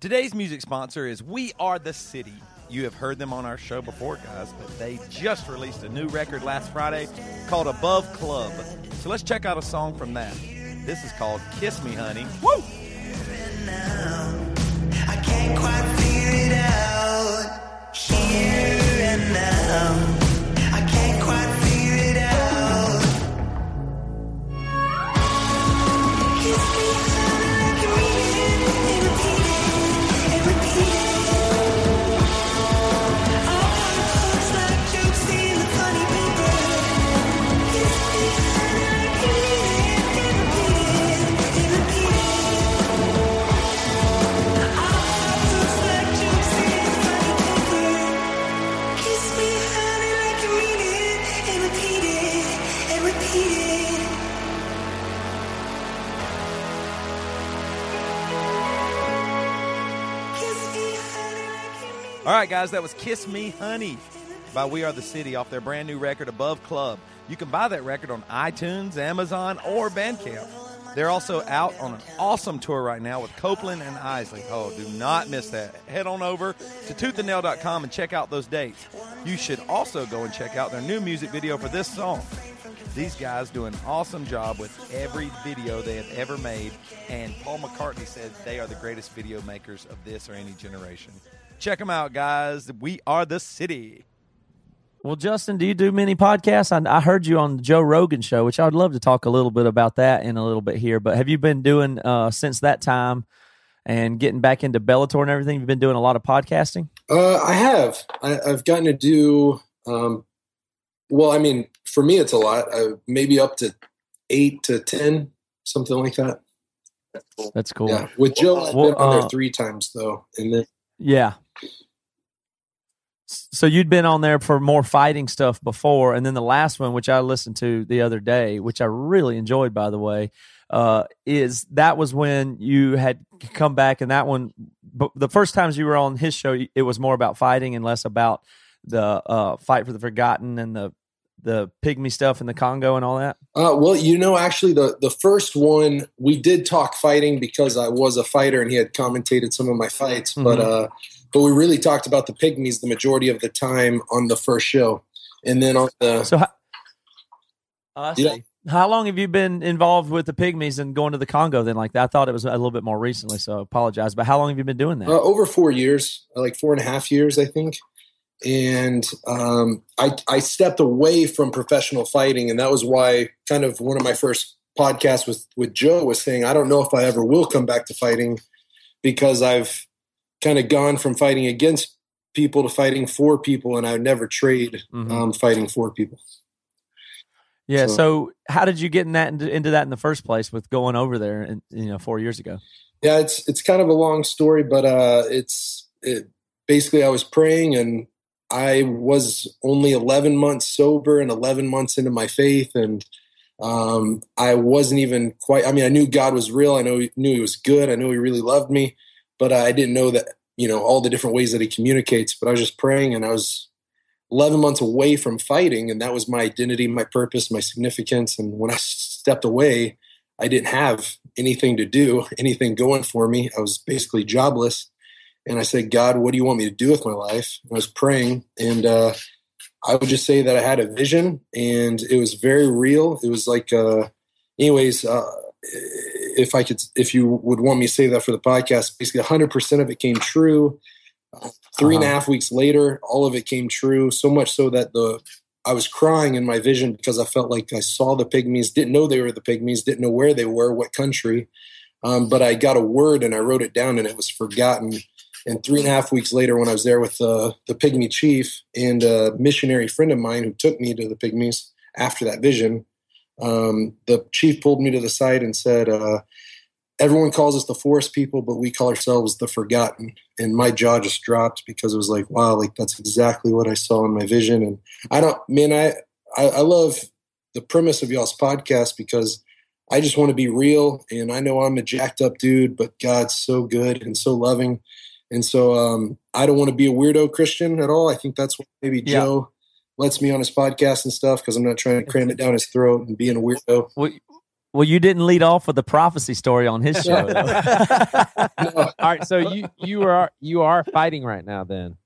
Today's music sponsor is We Are the City. You have heard them on our show before, guys, but they just released a new record last Friday called Above Club. So let's check out a song from that. This is called Kiss Me Honey. Woo! Here and now. All right, guys, that was Kiss Me Honey by We Are the City off their brand new record, Above Club. You can buy that record on iTunes, Amazon, or Bandcamp. They're also out on an awesome tour right now with Copeland and Eisley. Oh, do not miss that. Head on over to toothandnail.com and check out those dates. You should also go and check out their new music video for this song. These guys do an awesome job with every video they have ever made, and Paul McCartney said they are the greatest video makers of this or any generation. Check them out, guys. We are the city. Well, Justin, do you do many podcasts? I, I heard you on the Joe Rogan show, which I'd love to talk a little bit about that in a little bit here. But have you been doing uh, since that time and getting back into Bellator and everything? You've been doing a lot of podcasting. Uh, I have. I, I've gotten to do. Um, well, I mean, for me, it's a lot. Uh, maybe up to eight to ten, something like that. That's cool. Yeah, with Joe, I've Well, been on uh, there three times though, and then Yeah. So you'd been on there for more fighting stuff before, and then the last one, which I listened to the other day, which I really enjoyed, by the way, uh, is that was when you had come back, and that one, but the first times you were on his show, it was more about fighting and less about the uh, fight for the forgotten and the the pygmy stuff in the Congo and all that. Uh, well, you know, actually, the the first one we did talk fighting because I was a fighter and he had commentated some of my fights, but Mhm. uh, but we really talked about the pygmies the majority of the time on the first show, and then on the So, how, Oh, I see. Yeah. How long have you been involved with the pygmies and going to the Congo? Then, like that, I thought it was a little bit more recently, so I apologize. But how long have you been doing that? uh, over four years, like four and a half years, I think. And um, I I stepped away from professional fighting, and that was why kind of one of my first podcasts with with Joe was saying I don't know if I ever will come back to fighting because I've kind of gone from fighting against people to fighting for people, and I would never trade Mhm. um, fighting for people. yeah. So, so- how did you get in that into, into that in the first place with going over there? And you know, four years ago. Yeah, it's it's kind of a long story, but uh, it's it, basically I was praying and I was only 11 months sober and 11 months into my faith, and um, I wasn't even quite. I mean, I knew God was real. I know knew He was good. I knew He really loved me, but I didn't know that you know all the different ways that He communicates. But I was just praying, and I was 11 months away from fighting, and that was my identity, my purpose, my significance. And when I stepped away, I didn't have anything to do, anything going for me. I was basically jobless. And I said, God, what do you want me to do with my life? And I was praying, and uh, I would just say that I had a vision, and it was very real. It was like, uh, anyways, uh, if I could, if you would want me to say that for the podcast, basically 100% of it came true. Uh, three and a Uh-huh. half weeks later, all of it came true. So much so that the I was crying in my vision because I felt like I saw the pygmies, didn't know they were the pygmies, didn't know where they were, what country. Um, but I got a word and I wrote it down and it was forgotten. And three and a half weeks later, when I was there with uh, the pygmy chief and a missionary friend of mine who took me to the pygmies after that vision, um, the chief pulled me to the side and said, uh, Everyone calls us the forest people, but we call ourselves the forgotten. And my jaw just dropped because it was like, wow, like that's exactly what I saw in my vision. And I don't, man, I, I, I love the premise of y'all's podcast because I just want to be real. And I know I'm a jacked up dude, but God's so good and so loving. And so um, I don't want to be a weirdo Christian at all. I think that's what maybe Yeah. Joe lets me on his podcast and stuff because I'm not trying to cram it down his throat and being a weirdo. Well, well, you didn't lead off with the prophecy story on his show. No. All right, so you you are you are fighting right now then.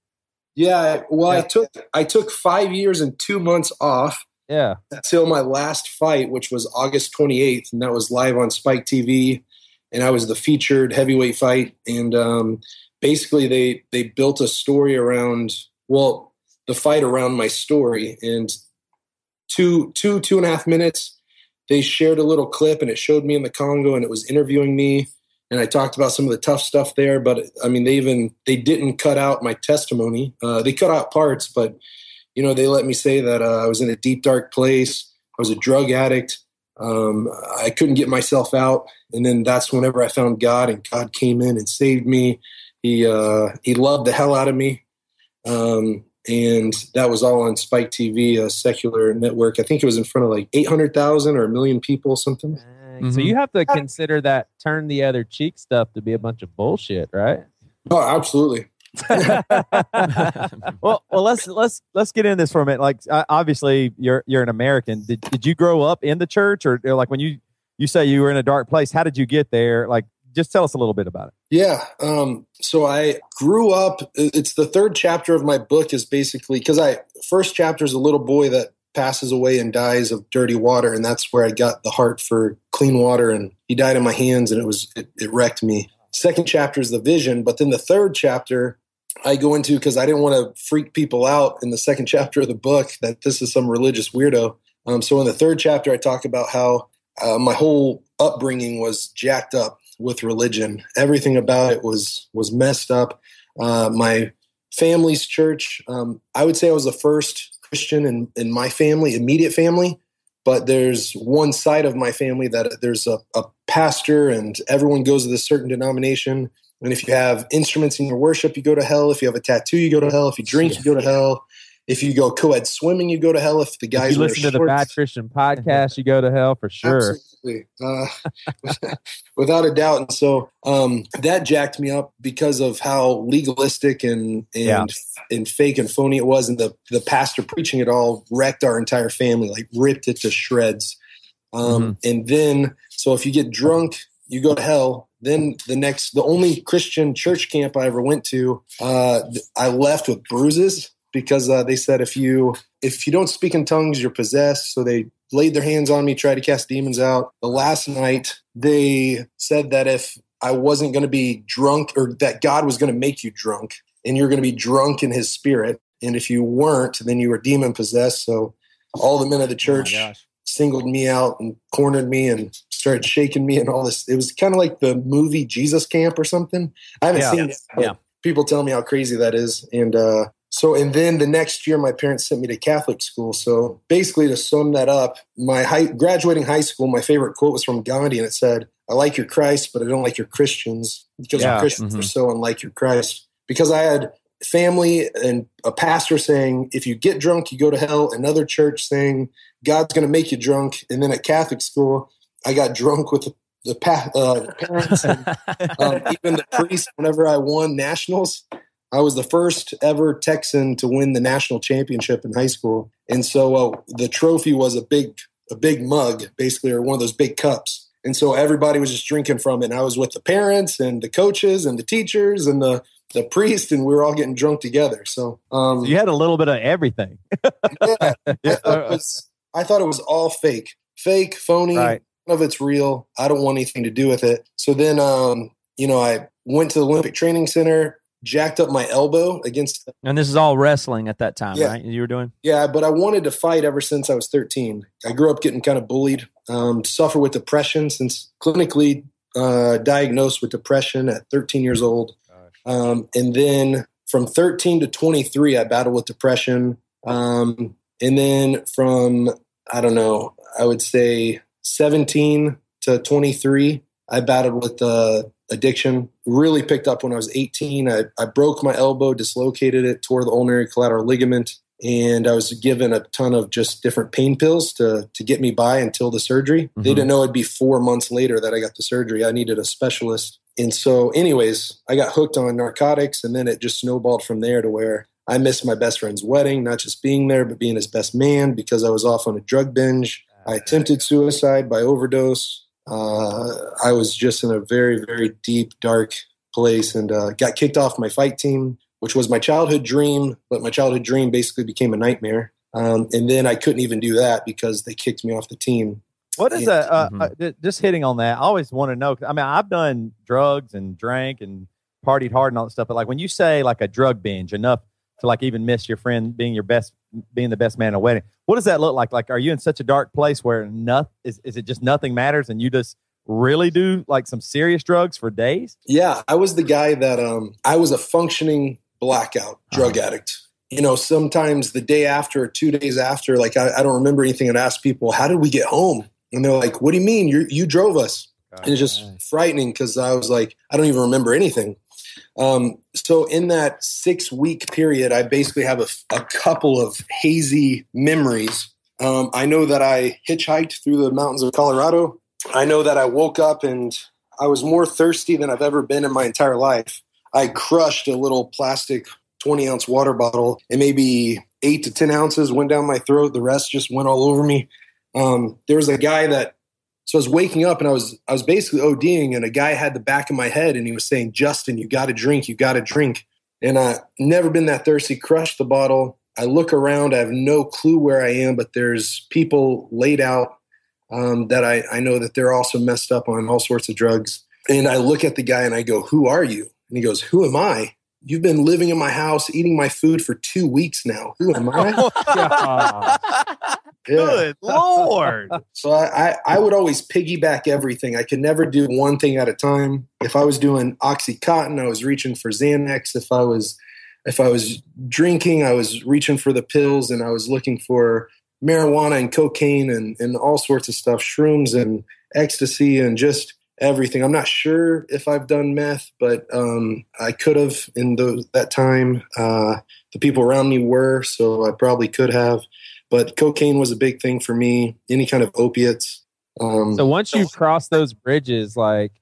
Yeah, well, I took I took five years and two months off Yeah. until my last fight, which was August 28th, and that was live on Spike TV, and I was the featured heavyweight fight. And um, basically, they they built a story around well, the fight around my story, and two two two and a half minutes. They shared a little clip, and it showed me in the Congo, and it was interviewing me and I talked about some of the tough stuff there. But I mean, they even they didn't cut out my testimony. Uh, they cut out parts, but you know, they let me say that uh, I was in a deep dark place. I was a drug addict. Um, I couldn't get myself out, and then that's whenever I found God, and God came in and saved me. He uh, he loved the hell out of me, um, and that was all on Spike TV, a secular network. I think it was in front of like eight hundred thousand or a million people, something. So you have to consider that turn the other cheek stuff to be a bunch of bullshit, right? Oh, absolutely. well, well, let's let's let's get in this for a minute. Like, obviously, you're you're an American. Did did you grow up in the church, or, or like when you you say you were in a dark place? How did you get there? Like, just tell us a little bit about it. Yeah. Um, so I grew up. It's the third chapter of my book. Is basically because I first chapter is a little boy that passes away and dies of dirty water, and that's where I got the heart for clean water. And he died in my hands, and it was it, it wrecked me. Second chapter is the vision, but then the third chapter I go into because I didn't want to freak people out in the second chapter of the book that this is some religious weirdo. Um, so in the third chapter, I talk about how uh, my whole upbringing was jacked up with religion. Everything about it was was messed up. Uh, my family's church. Um, I would say I was the first Christian in in my family, immediate family. But there's one side of my family that there's a, a pastor, and everyone goes to this certain denomination. And if you have instruments in your worship, you go to hell. If you have a tattoo, you go to hell. If you drink, you go to hell. If you go co-ed swimming, you go to hell. If the guys if you listen to the shorts- Bad Christian podcast, you go to hell for sure. Absolutely. Uh, without a doubt. And so um, that jacked me up because of how legalistic and and Yeah. and fake and phony it was. And the, the pastor preaching it all wrecked our entire family, like ripped it to shreds. Um, And then, so if you get drunk, you go to hell. Then the next, the only Christian church camp I ever went to, uh, I left with bruises because uh, they said if you if you don't speak in tongues, you're possessed. So they laid their hands on me, tried to cast demons out. The last night, they said that if I wasn't going to be drunk, or that God was going to make you drunk, and you're going to be drunk in His Spirit, and if you weren't, then you were demon possessed. So all the men of the church singled me out and cornered me and started shaking me and all this. It was kind of like the movie Jesus Camp or something. I haven't Yeah. seen it. but Yeah. People tell me how crazy that is. And uh, so, and then the next year, my parents sent me to Catholic school. So basically, to sum that up, my high, graduating high school, my favorite quote was from Gandhi, and it said, "I like your Christ, but I don't like your Christians because Yeah. Christians Mhm. are so unlike your Christ." Because I had family and a pastor saying, "If you get drunk, you go to hell." Another church saying, "God's going to make you drunk," and then at Catholic school, I got drunk with the, the pa- uh, parents and um, even the priest. Whenever I won nationals, I was the first ever Texan to win the national championship in high school, and so uh, the trophy was a big a big mug, basically, or one of those big cups. And so everybody was just drinking from it. And I was with the parents and the coaches and the teachers and the the priest, and we were all getting drunk together. So um, You had a little bit of everything. yeah, I, thought it was, I thought it was all fake, fake, phony. Right. None of it's real. I don't want anything to do with it. So then, um, you know, I went to the Olympic Training Center, jacked up my elbow against. And this is all wrestling at that time, Yeah. right? You were doing. Yeah, but I wanted to fight ever since I was 13. I grew up getting kind of bullied, um, suffer with depression since clinically uh, diagnosed with depression at 13 years old. Um, and then from 13 to 23, I battled with depression. Um, and then from, I don't know, I would say 17 to 23, I battled with uh, addiction. Really picked up when I was 18. I, I broke my elbow, dislocated it, tore the ulnar collateral ligament, and I was given a ton of just different pain pills to to get me by until the surgery. They Mhm. didn't know it'd be four months later that I got the surgery. I needed a specialist. And so, anyways, I got hooked on narcotics, and then it just snowballed from there to where I missed my best friend's wedding, not just being there, but being his best man because I was off on a drug binge. I attempted suicide by overdose. Uh, I was just in a very, very deep, dark place and uh, got kicked off my fight team, which was my childhood dream. But my childhood dream basically became a nightmare. Um, and then I couldn't even do that because they kicked me off the team. What is Yeah. a uh, Mhm. uh, just hitting on that? I always want to know. I mean, I've done drugs and drank and partied hard and all that stuff, but like when you say like a drug binge, enough to like even miss your friend being your best, being the best man at a wedding. What does that look like? Like, are you in such a dark place where nothing is? Is it just nothing matters and you just really do like some serious drugs for days? Yeah, I was the guy that um, I was a functioning blackout drug addict. You know, sometimes the day after or two days after, like I, I don't remember anything. I'd ask people, "How did we get home?" And they're like, "What do you mean? You you drove us?" And it's just frightening because I was like, I don't even remember anything. Um, so in that six week period, I basically have a, a couple of hazy memories. Um, I know that I hitchhiked through the mountains of Colorado. I know that I woke up and I was more thirsty than I've ever been in my entire life. I crushed a little plastic 20 ounce water bottle and maybe eight to 10 ounces went down my throat. The rest just went all over me. Um, there was a guy that so I was waking up and I was I was basically ODing, and a guy had the back of my head and he was saying, "Justin, you got to drink, you got to drink." And I never been that thirsty. Crushed the bottle. I look around. I have no clue where I am, but there's people laid out um, that I, I know that they're also messed up on all sorts of drugs. And I look at the guy and I go, "Who are you?" And he goes, "Who am I?" You've been living in my house, eating my food for two weeks now. Who am I? Good lord! So I, I, I would always piggyback everything. I could never do one thing at a time. If I was doing OxyContin, I was reaching for Xanax. If I was if I was drinking, I was reaching for the pills and I was looking for marijuana and cocaine and, and all sorts of stuff, shrooms and ecstasy and just everything. I'm not sure if I've done meth, but um, I could have in those, that time. Uh, the people around me were, so I probably could have. But cocaine was a big thing for me. Any kind of opiates. Um, So once you cross those bridges, like,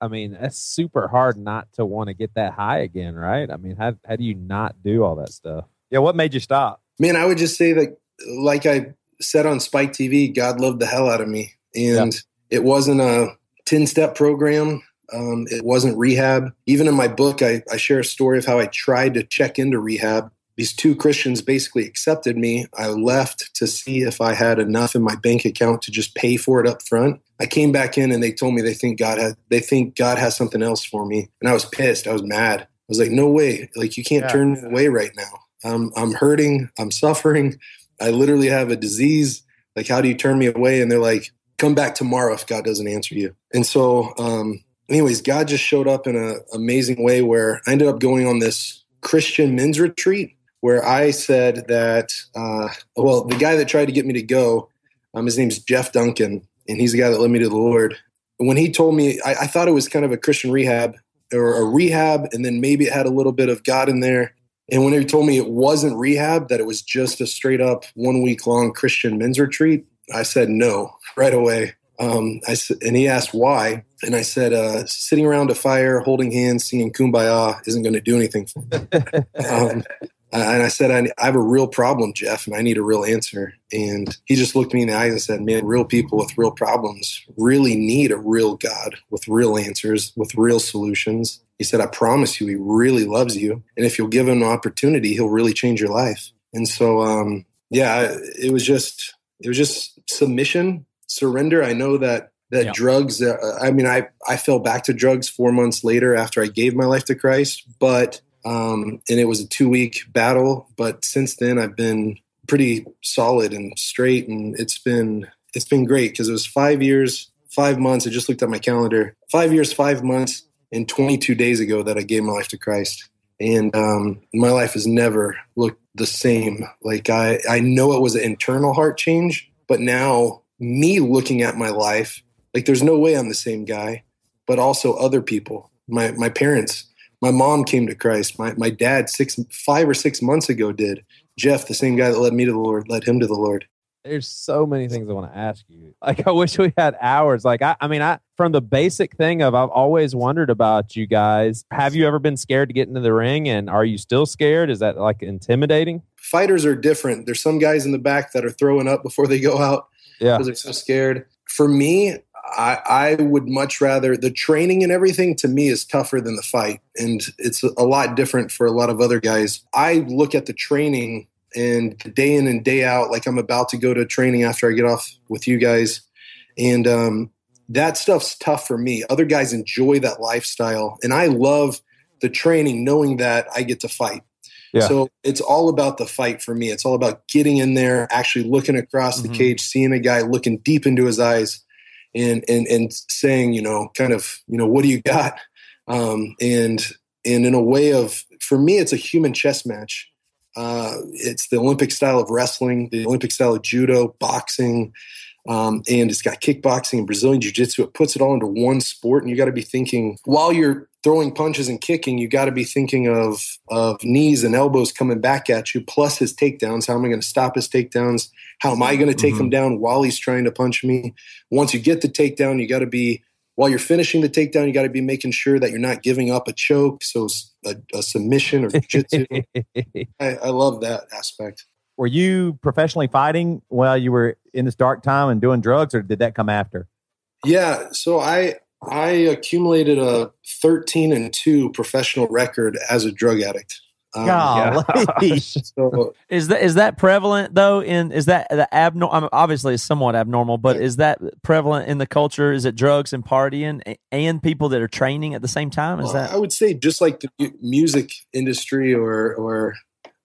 I mean, that's super hard not to want to get that high again, right? I mean, how how do you not do all that stuff? Yeah, what made you stop? man, I would just say that, like I said on Spike TV, God loved the hell out of me, and it wasn't a ten step program. Um, it wasn't rehab. Even in my book, I, I share a story of how I tried to check into rehab. These two Christians basically accepted me. I left to see if I had enough in my bank account to just pay for it up front. I came back in and they told me they think God had they think God has something else for me. And I was pissed. I was mad. I was like, no way. Like you can't Yeah. turn me away right now. Um, I'm hurting. I'm suffering. I literally have a disease. Like, how do you turn me away? And they're like, come back tomorrow if God doesn't answer you. And so, um, anyways, God just showed up in an amazing way where I ended up going on this Christian men's retreat where I said that, uh, well, the guy that tried to get me to go, um, his name's Jeff Duncan, and he's the guy that led me to the Lord. When he told me, I, I thought it was kind of a Christian rehab or a rehab, and then maybe it had a little bit of God in there. And when he told me it wasn't rehab, that it was just a straight up one week long Christian men's retreat, I said no right away. Um, I and he asked why, and I said, uh, "Sitting around a fire, holding hands, singing Kumbaya isn't going to do anything for me." um, and I said, I, "I have a real problem, Jeff, and I need a real answer." And he just looked me in the eyes and said, "Man, real people with real problems really need a real God with real answers, with real solutions." He said, "I promise you, He really loves you, and if you'll give Him an opportunity, He'll really change your life." And so, um, yeah, it was just it was just submission, surrender. I know that that Yeah. drugs. Uh, I mean, I I fell back to drugs four months later after I gave my life to Christ, but um, and it was a two week battle. But since then, I've been pretty solid and straight, and it's been it's been great because it was five years, five months. I just looked at my calendar. Five years, five months, and 22 days ago that I gave my life to Christ. And um, my life has never looked the same. Like I, I know it was an internal heart change, but now me looking at my life, like there's no way I'm the same guy. But also other people, my my parents, my mom came to Christ. My my dad six five or six months ago did. Jeff, the same guy that led me to the Lord, led him to the Lord. There's so many things I want to ask you. Like, I wish we had hours. Like, I, I mean, I from the basic thing of I've always wondered about you guys. Have you ever been scared to get into the ring, and are you still scared? Is that like intimidating? Fighters are different. There's some guys in the back that are throwing up before they go out. Yeah. because they're so scared. For me, I, I would much rather the training and everything to me is tougher than the fight, and it's a lot different for a lot of other guys. I look at the training and day in and day out, like I'm about to go to training after I get off with you guys, and um, that stuff's tough for me. Other guys enjoy that lifestyle, and I love the training, knowing that I get to fight. Yeah. So it's all about the fight for me. It's all about getting in there, actually looking across the Mhm. cage, seeing a guy, looking deep into his eyes, and and and saying, you know, kind of, you know, what do you got? Um, and and in a way of, for me, it's a human chess match. Uh, it's the Olympic style of wrestling, the Olympic style of judo, boxing, um, and it's got kickboxing and Brazilian jiu jitsu. It puts it all into one sport, and you got to be thinking while you're throwing punches and kicking, you got to be thinking of of knees and elbows coming back at you, plus his takedowns. How am I going to stop his takedowns? How am I going to take him down while he's trying to punch me? Once you get the takedown, you got to be while you're finishing the takedown, you got to be making sure that you're not giving up a choke, so a submission or jiu-jitsu. I, I love that aspect. Were you professionally fighting while you were in this dark time and doing drugs, or did that come after? Yeah, so I I accumulated a 13 and 2 professional record as a drug addict. Um, Golly. so Is that is that prevalent though? In is that the abnormal? I mean, obviously, it's somewhat abnormal, but is that prevalent in the culture? Is it drugs and partying and people that are training at the same time? Is Well, that I would say just like the music industry or or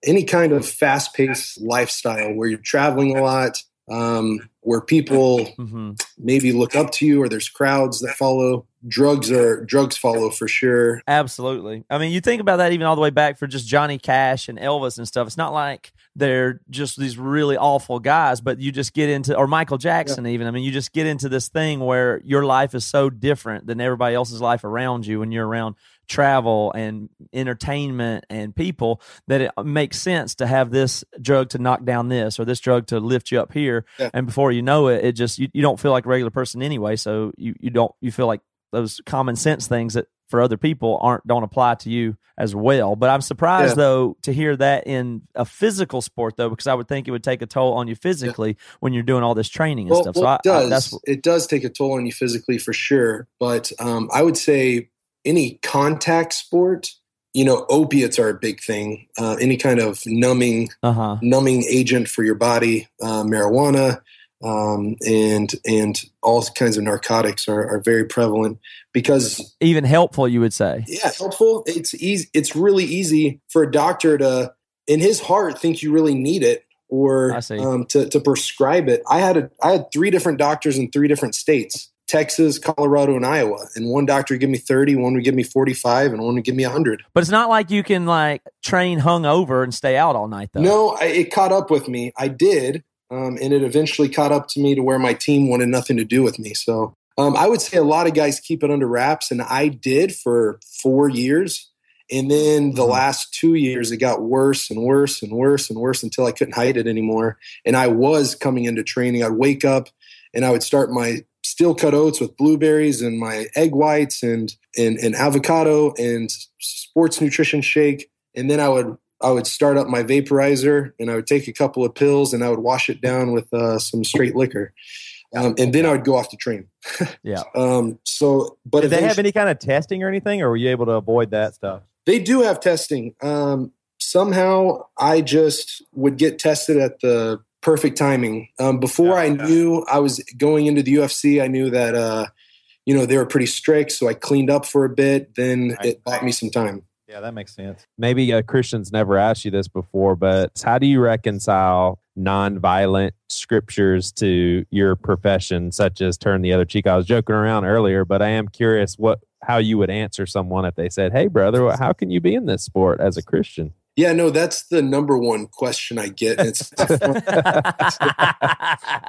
any kind of fast paced lifestyle where you're traveling a lot, um, where people Mhm. maybe look up to you or there's crowds that follow. Drugs are drugs follow for sure. Absolutely. I mean, you think about that even all the way back for just Johnny Cash and Elvis and stuff. It's not like they're just these really awful guys, but you just get into, or Michael Jackson, even. I mean, you just get into this thing where your life is so different than everybody else's life around you when you're around travel and entertainment and people that it makes sense to have this drug to knock down this or this drug to lift you up here. Yeah. And before you know it, it just, you, you don't feel like a regular person anyway. So you, you don't, you feel like those common sense things that for other people aren't don't apply to you as well. But I'm surprised Yeah. though to hear that in a physical sport though, because I would think it would take a toll on you physically when you're doing all this training and Well, stuff. well, so I, it does. I, it does take a toll on you physically for sure. But um, I would say any contact sport, you know, opiates are a big thing. Uh, any kind of numbing uh huh. numbing agent for your body, uh, marijuana, um, and and all kinds of narcotics are, are very prevalent because Even helpful, you would say. yeah, helpful. It's easy. It's really easy for a doctor to, in his heart, think you really need it or um, to to prescribe it. I had a I had three different doctors in three different states. Texas, Colorado, and Iowa. And one doctor would give me 30, one would give me 45, and one would give me 100. But it's not like you can like train hungover and stay out all night though. No, I, it caught up with me. I did, um, and it eventually caught up to me to where my team wanted nothing to do with me. So um, I would say a lot of guys keep it under wraps, and I did for four years. And then the Mhm. last two years, it got worse and worse and worse and worse until I couldn't hide it anymore. And I was coming into training. I'd wake up and I would start my steel cut oats with blueberries and my egg whites and, and and avocado and sports nutrition shake. And then I would I would start up my vaporizer and I would take a couple of pills and I would wash it down with uh, some straight liquor. Um, and then I would go off to train. Yeah. Um, so, but Did they have any kind of testing or anything, or were you able to avoid that stuff? They do have testing. Um, somehow I just would get tested at the perfect timing. Um, before I knew I was going into the UFC, I knew that, uh, you know, they were pretty strict. So I cleaned up for a bit. Then it bought me some time. Yeah, that makes sense. maybe uh, Christians never asked you this before, but how do you reconcile nonviolent scriptures to your profession, such as turn the other cheek? I was joking around earlier, but I am curious what how you would answer someone if they said, "Hey, brother, how can you be in this sport as a Christian?" Yeah, no, that's the number one question I get. It's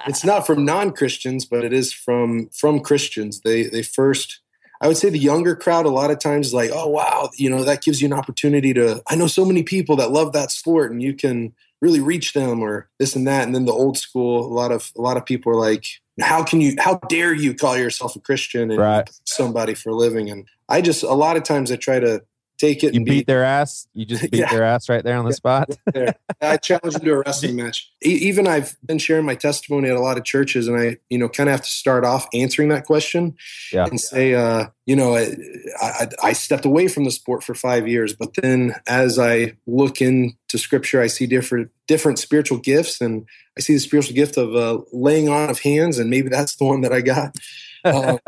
it's not from non-Christians, but it is from from Christians. They they first I would say the younger crowd a lot of times is like, "Oh wow, you know, that gives you an opportunity to I know so many people that love that sport and you can really reach them or this and that." And then the old school, a lot of a lot of people are like, "How can you how dare you call yourself a Christian and Right. somebody for a living?" And I just a lot of times I try to take it You and be beat their ass. You just beat Yeah. their ass right there on the spot. there. I challenge them to a wrestling match. Even I've been sharing my testimony at a lot of churches, and I, you know, kind of have to start off answering that question Yeah. and say, uh, you know, I, I, I stepped away from the sport for five years, but then as I look into Scripture, I see different different spiritual gifts, and I see the spiritual gift of uh, laying on of hands, and maybe that's the one that I got. Um,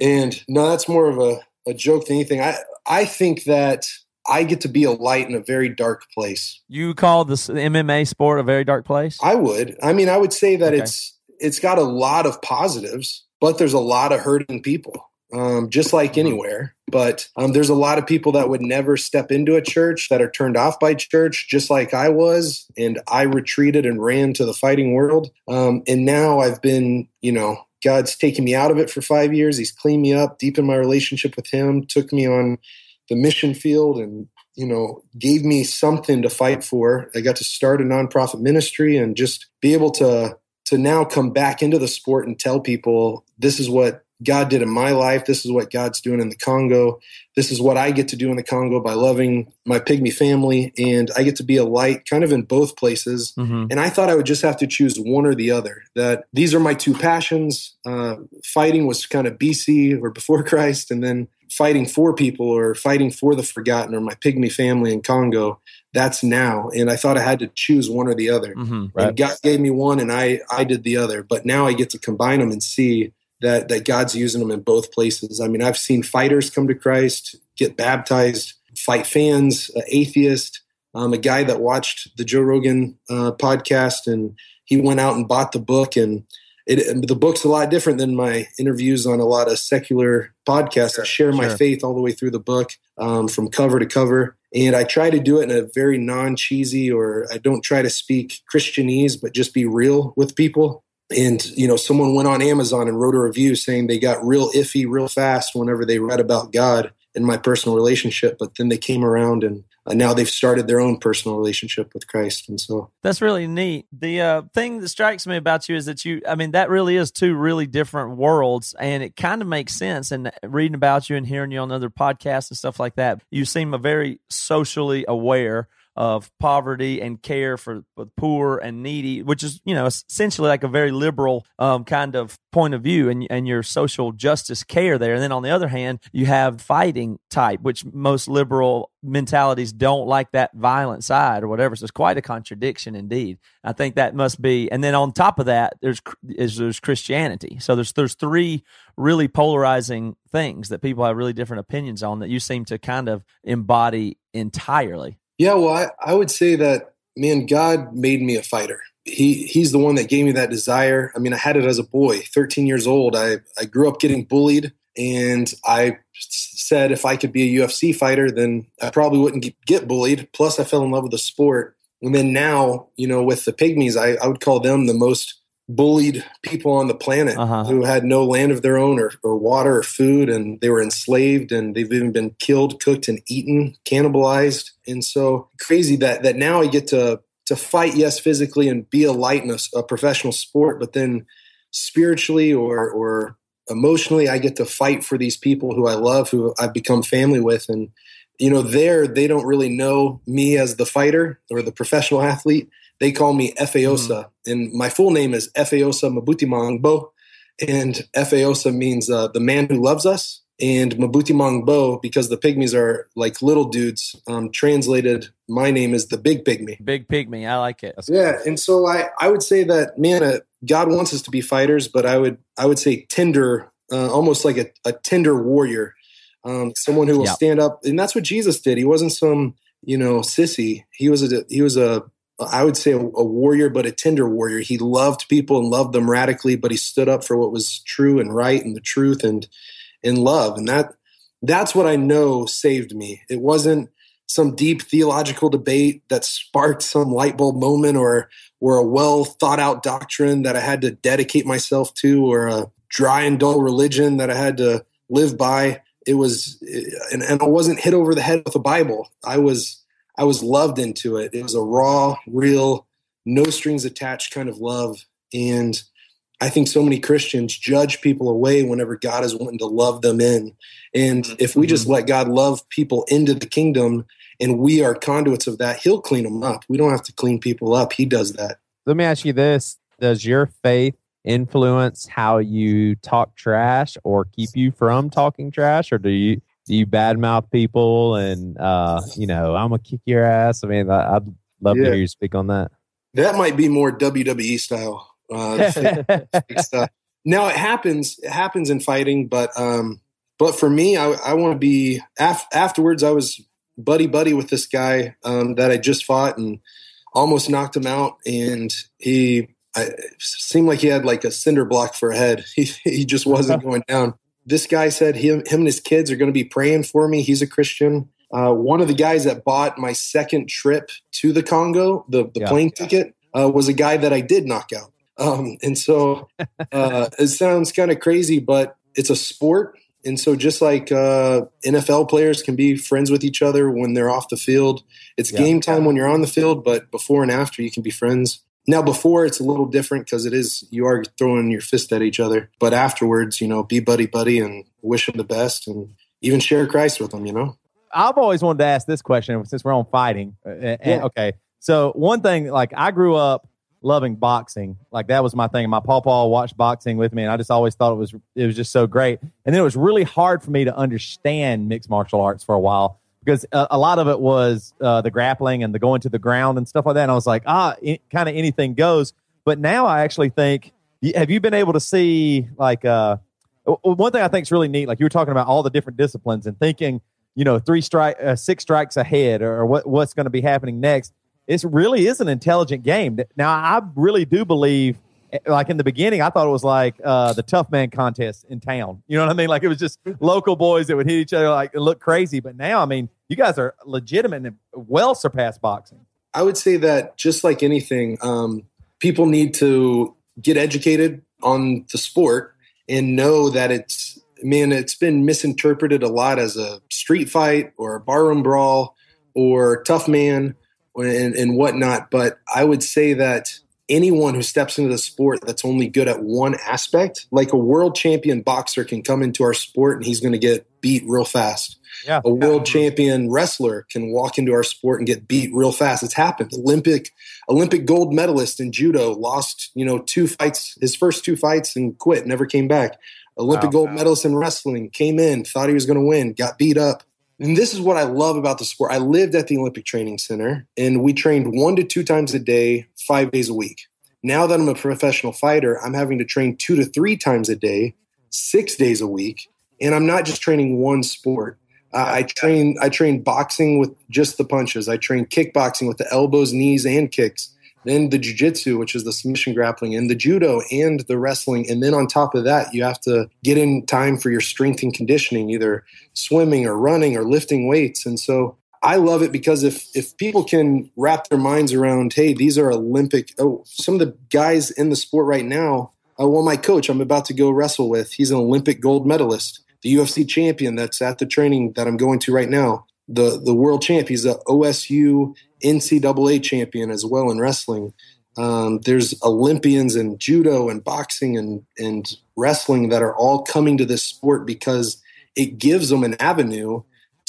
and no, that's more of a, a joke than anything. I I think that I get to be a light in a very dark place. You call this the MMA sport a very dark place? I would. I mean, I would say that Okay. it's it's got a lot of positives, but there's a lot of hurting people, um, just like anywhere. But um, there's a lot of people that would never step into a church that are turned off by church, just like I was, and I retreated and ran to the fighting world. Um, and now I've been, you know, God's taken me out of it for five years. He's cleaned me up, deepened my relationship with Him, took me on the mission field, and you know, gave me something to fight for. I got to start a nonprofit ministry and just be able to to now come back into the sport and tell people this is what God did in my life. This is what God's doing in the Congo. This is what I get to do in the Congo by loving my pygmy family. And I get to be a light kind of in both places. Mhm. And I thought I would just have to choose one or the other. That these are my two passions. Uh, fighting was kind of BC or before Christ, and then fighting for people or fighting for the forgotten or my pygmy family in Congo. That's now. And I thought I had to choose one or the other. Mhm. And God gave me one, and I I did the other. But now I get to combine them and see that that God's using them in both places. I mean, I've seen fighters come to Christ, get baptized, fight fans, uh, atheist, um, a guy that watched the Joe Rogan uh, podcast, and he went out and bought the book. And it, the book's a lot different than my interviews on a lot of secular podcasts. I share my sure. faith all the way through the book, um, from cover to cover. And I try to do it in a very non cheesy, or I don't try to speak Christianese, but just be real with people. And, you know, someone went on Amazon and wrote a review saying they got real iffy real fast whenever they read about God and my personal relationship. But then they came around and uh, now they've started their own personal relationship with Christ. And so, That's really neat. The uh, thing that strikes me about you is that you, I mean, that really is two really different worlds, and it kind of makes sense. And reading about you and hearing you on other podcasts and stuff like that, you seem a very socially aware of poverty and care for the poor and needy, which is, you know, essentially like a very liberal um, kind of point of view and, and your social justice care there. And then on the other hand, you have fighting type, which most liberal mentalities don't like that violent side or whatever. So it's quite a contradiction indeed. I think that must be. And then on top of that, there's is there's Christianity. So there's there's three really polarizing things that people have really different opinions on that you seem to kind of embody entirely. Yeah, well, I, I would say that, man, God made me a fighter. He, he's the one that gave me that desire. I mean, I had it as a boy, 13 years old. I, I grew up getting bullied, and I said if I could be a UFC fighter, then I probably wouldn't get- bullied. Plus, I fell in love with the sport. And then now, you know, with the pygmies, I, I would call them the most bullied people on the planet Uh-huh. who had no land of their own or, or water or food and they were enslaved and they've even been killed cooked and eaten cannibalized and so crazy that that now i get to to fight yes physically and be a light in a, a professional sport but then spiritually or or emotionally. I get to fight for these people who I love, who I've become family with, and you know, there they don't really know me as the fighter or the professional athlete. They call me Efeosa, and my full name is Efeosa Mabutimangbo, and Efeosa means uh, the man who loves us. And Mabutimangbo because the pygmies are like little dudes, um, translated, my name is the big pygmy. Big pygmy. I like it. Yeah, and so I, I would say that man, uh, God wants us to be fighters, but I would I would say tender, uh, almost like a, a tender warrior, um, someone who will Yeah. stand up, and that's what Jesus did. He wasn't some you know sissy. He was a he was a I would say a, a warrior, but a tender warrior. He loved people and loved them radically, but he stood up for what was true and right and the truth and in love, and that that's what I know saved me. It wasn't some deep theological debate that sparked some light bulb moment or or a well thought out doctrine that I had to dedicate myself to or a dry and dull religion that I had to live by. It was and, and I wasn't hit over the head with a Bible. I was I was loved into it. It was a raw, real, no strings attached kind of love. And I think so many Christians judge people away whenever God is wanting to love them in. And mm-hmm. if we just mm-hmm. let God love people into the kingdom and we are conduits of that, He'll clean them up. We don't have to clean people up. He does that. Let me ask you this: Does your faith influence how you talk trash, or keep you from talking trash, or do you do you badmouth people and uh, you know I'm gonna kick your ass? I mean, I, I'd love to hear you speak on that. That might be more WWE style. Uh, fake- fake stuff. Now it happens. It happens in fighting, but um, but for me, I, I want to be af- afterwards. I was buddy buddy with this guy um, that I just fought and almost knocked him out, and he I, seemed like he had like a cinder block for a head. He he just wasn't going down. This guy said him him and his kids are going to be praying for me. He's a Christian. Uh, one of the guys that bought my second trip to the Congo, the the Yeah. plane ticket, uh, was a guy that I did knock out. Um, and so uh, it sounds kind of crazy, but it's a sport. And so just like uh, NFL players can be friends with each other when they're off the field, it's Yeah. game time when you're on the field, but before and after you can be friends. Now, before it's a little different because it is you are throwing your fist at each other, but afterwards, you know, be buddy buddy and wish them the best, and even share Christ with them. You know, I've always wanted to ask this question since we're on fighting. Uh, and- Yeah. Okay, so one thing, like I grew up loving boxing, like that was my thing. My pawpaw watched boxing with me, and I just always thought it was it was just so great. And then it was really hard for me to understand mixed martial arts for a while because a, a lot of it was uh, the grappling and the going to the ground and stuff like that. And I was like, ah, kind of anything goes. But now I actually think, have you been able to see like uh, one thing I think is really neat? Like you were talking about all the different disciplines and thinking, you know, three strike, uh, six strikes ahead, or, what what's going to be happening next. It really is an intelligent game. Now I really do believe. Like in the beginning, I thought it was like uh, the tough man contest in town. You know what I mean? Like it was just local boys that would hit each other like it looked crazy. But now, I mean, you guys are legitimate and well surpassed boxing. I would say that just like anything, um, people need to get educated on the sport and know that it's man, it's been misinterpreted a lot as a street fight or a barroom brawl or tough man and, and whatnot. But I would say that anyone who steps into the sport that's only good at one aspect, like a world champion boxer can come into our sport and he's going to get beat real fast. Yeah. A world champion wrestler can walk into our sport and get beat real fast. It's happened. Olympic Olympic gold medalist in judo lost, you know, two fights, his first two fights and quit, never came back. Olympic Wow. gold medalist in wrestling came in, thought he was going to win, got beat up. And this is what I love about the sport. I lived at the Olympic Training Center and we trained one to two times a day, five days a week. Now that I'm a professional fighter, I'm having to train two to three times a day, six days a week. And I'm not just training one sport. Uh, I train I train boxing with just the punches. I train kickboxing with the elbows, knees, and kicks. Then the jujitsu, which is the submission grappling, and the judo and the wrestling. And then on top of that, you have to get in time for your strength and conditioning, either swimming or running or lifting weights. And so I love it because if if people can wrap their minds around, hey, these are Olympic. Oh, some of the guys in the sport right now. Uh, well, my coach, I'm about to go wrestle with. He's an Olympic gold medalist, the UFC champion that's at the training that I'm going to right now. The the world champ. He's a OSU NCAA champion as well in wrestling. Um, there's Olympians in judo and boxing and and wrestling that are all coming to this sport because it gives them an avenue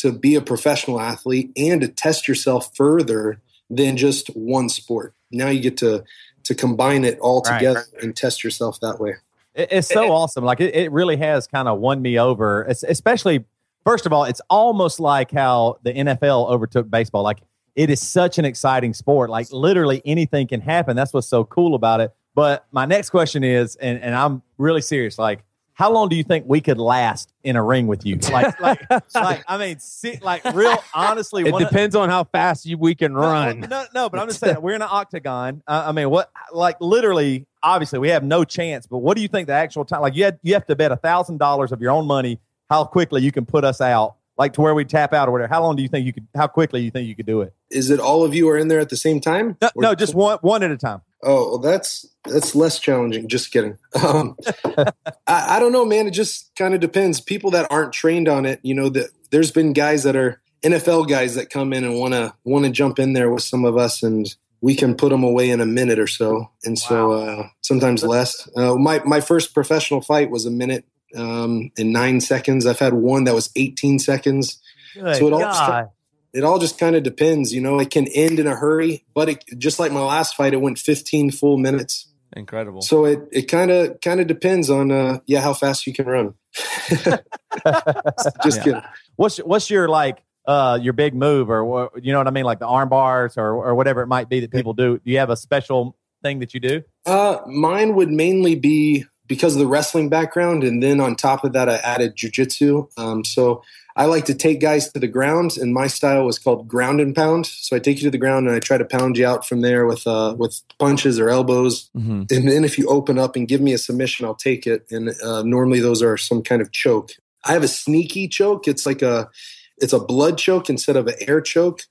to be a professional athlete and to test yourself further than just one sport. Now you get to to combine it all together and test yourself that way. It's so awesome. Like it, it really has kind of won me over. Es- Especially, first of all, it's almost like how the NFL overtook baseball. Like it is such an exciting sport. Like literally anything can happen. That's what's so cool about it. But my next question is, and, and I'm really serious. Like, how long do you think we could last in a ring with you? Like, like, like I mean, see, like real honestly, It one of- depends on how fast you, we can run. no, no, no, but I'm just saying we're in an octagon. Uh, I mean, what? Like literally, obviously, we have no chance. But what do you think the actual time? Like you had, you have to bet a thousand dollars of your own money how quickly you can put us out, like to where we tap out or whatever. How long do you think you could? How quickly you think you could do it? Is it all of you are in there at the same time? No, Or- no just one, one at a time. Oh, well, that's that's less challenging. Just kidding. Um, I, I don't know, man. It just kind of depends. People that aren't trained on it, you know, that there's been guys that are NFL guys that come in and want to want to jump in there with some of us, and we can put them away in a minute or so, and so uh, sometimes less. Uh, my my first professional fight was a minute um, in nine seconds. I've had one that was 18 seconds. Good So it all just- God. It all just kind of depends, you know. It can end in a hurry, but it, just like my last fight, it went 15 full minutes. Incredible. So it it kind of kind of depends on uh yeah how fast you can run. Just Yeah. kidding. What's what's your like uh your big move or what, you know what I mean, like the arm bars or or whatever it might be that people do? Do you have a special thing that you do? Uh, mine would mainly be because of the wrestling background, and then on top of that, I added jujitsu. Um, so I like to take guys to the ground, and my style was called ground and pound. So I take you to the ground, and I try to pound you out from there with uh, with punches or elbows. Mhm. And then if you open up and give me a submission, I'll take it. And uh, normally those are some kind of choke. I have a sneaky choke. It's like a it's a blood choke instead of an air choke,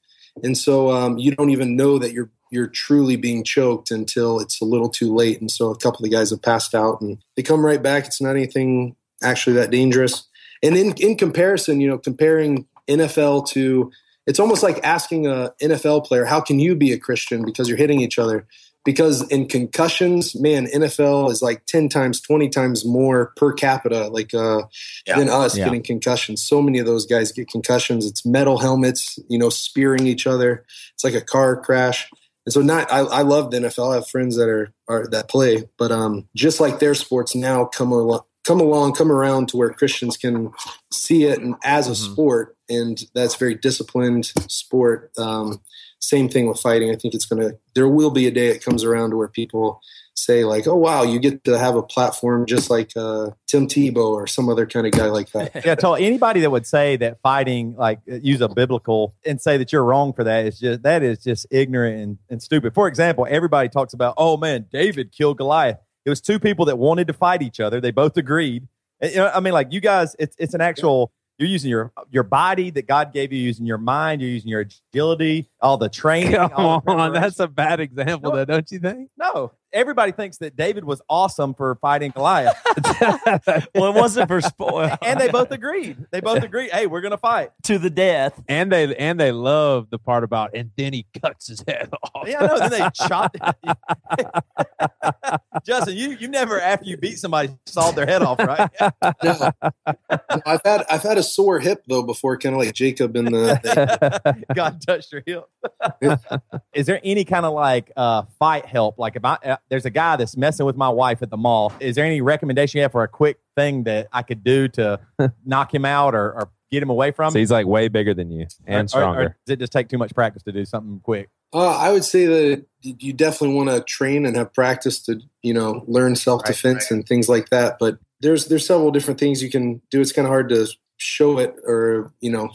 and so um, you don't even know that you're you're truly being choked until it's a little too late. And so a couple of the guys have passed out, and they come right back. It's not anything actually that dangerous. And in in comparison, you know, comparing NFL to it's almost like asking a NFL player, "How can you be a Christian?" Because you're hitting each other. Because in concussions, man, NFL is like ten times, twenty times more per capita, like uh, than us Yeah. getting concussions. So many of those guys get concussions. It's metal helmets, you know, spearing each other. It's like a car crash. And so, not I, I love the NFL. I have friends that are, are that play, but um, just like their sports now come along, come along, come around to where Christians can see it and as a sport, and that's very disciplined sport. Um, same thing with fighting. I think it's gonna. There will be a day it comes around to where people say like, "Oh wow, you get to have a platform just like uh, Tim Tebow or some other kind of guy like that." yeah, tell anybody that would say that fighting, like use a biblical and say that you're wrong for that is just that is just ignorant and, and stupid. For example, everybody talks about, oh man, David killed Goliath. It was two people that wanted to fight each other. They both agreed. And, you know, I mean, like you guys, it's it's an actual. You're using your your body that God gave you, using your mind. You're using your agility, all the training. Come all the on, that's a bad example, No. though, don't you think? no. Everybody thinks that David was awesome for fighting Goliath, well, it wasn't for sport. and they both agreed. They both agreed. Hey, we're gonna fight. to the death. and they and they love the part about and then he cuts his head off. Yeah, no. Then they chopped. Justin, you you never after you beat somebody sawed their head off, right? No. No, I've had I've had a sore hip though before, kind of like Jacob in the. God touched your hip. Is there any kind of like uh, fight help? Like if I uh, there's a guy that's messing with my wife at the mall, is there any recommendation you have for a quick thing that I could do to knock him out or, or get him away from? So he's like way bigger than you and or- stronger. or does it just take too much practice to do something quick? Uh, I would say that you definitely want to train and have practice to you know learn self defense and things like that. But there's there's several different things you can do. It's kind of hard to show it or you know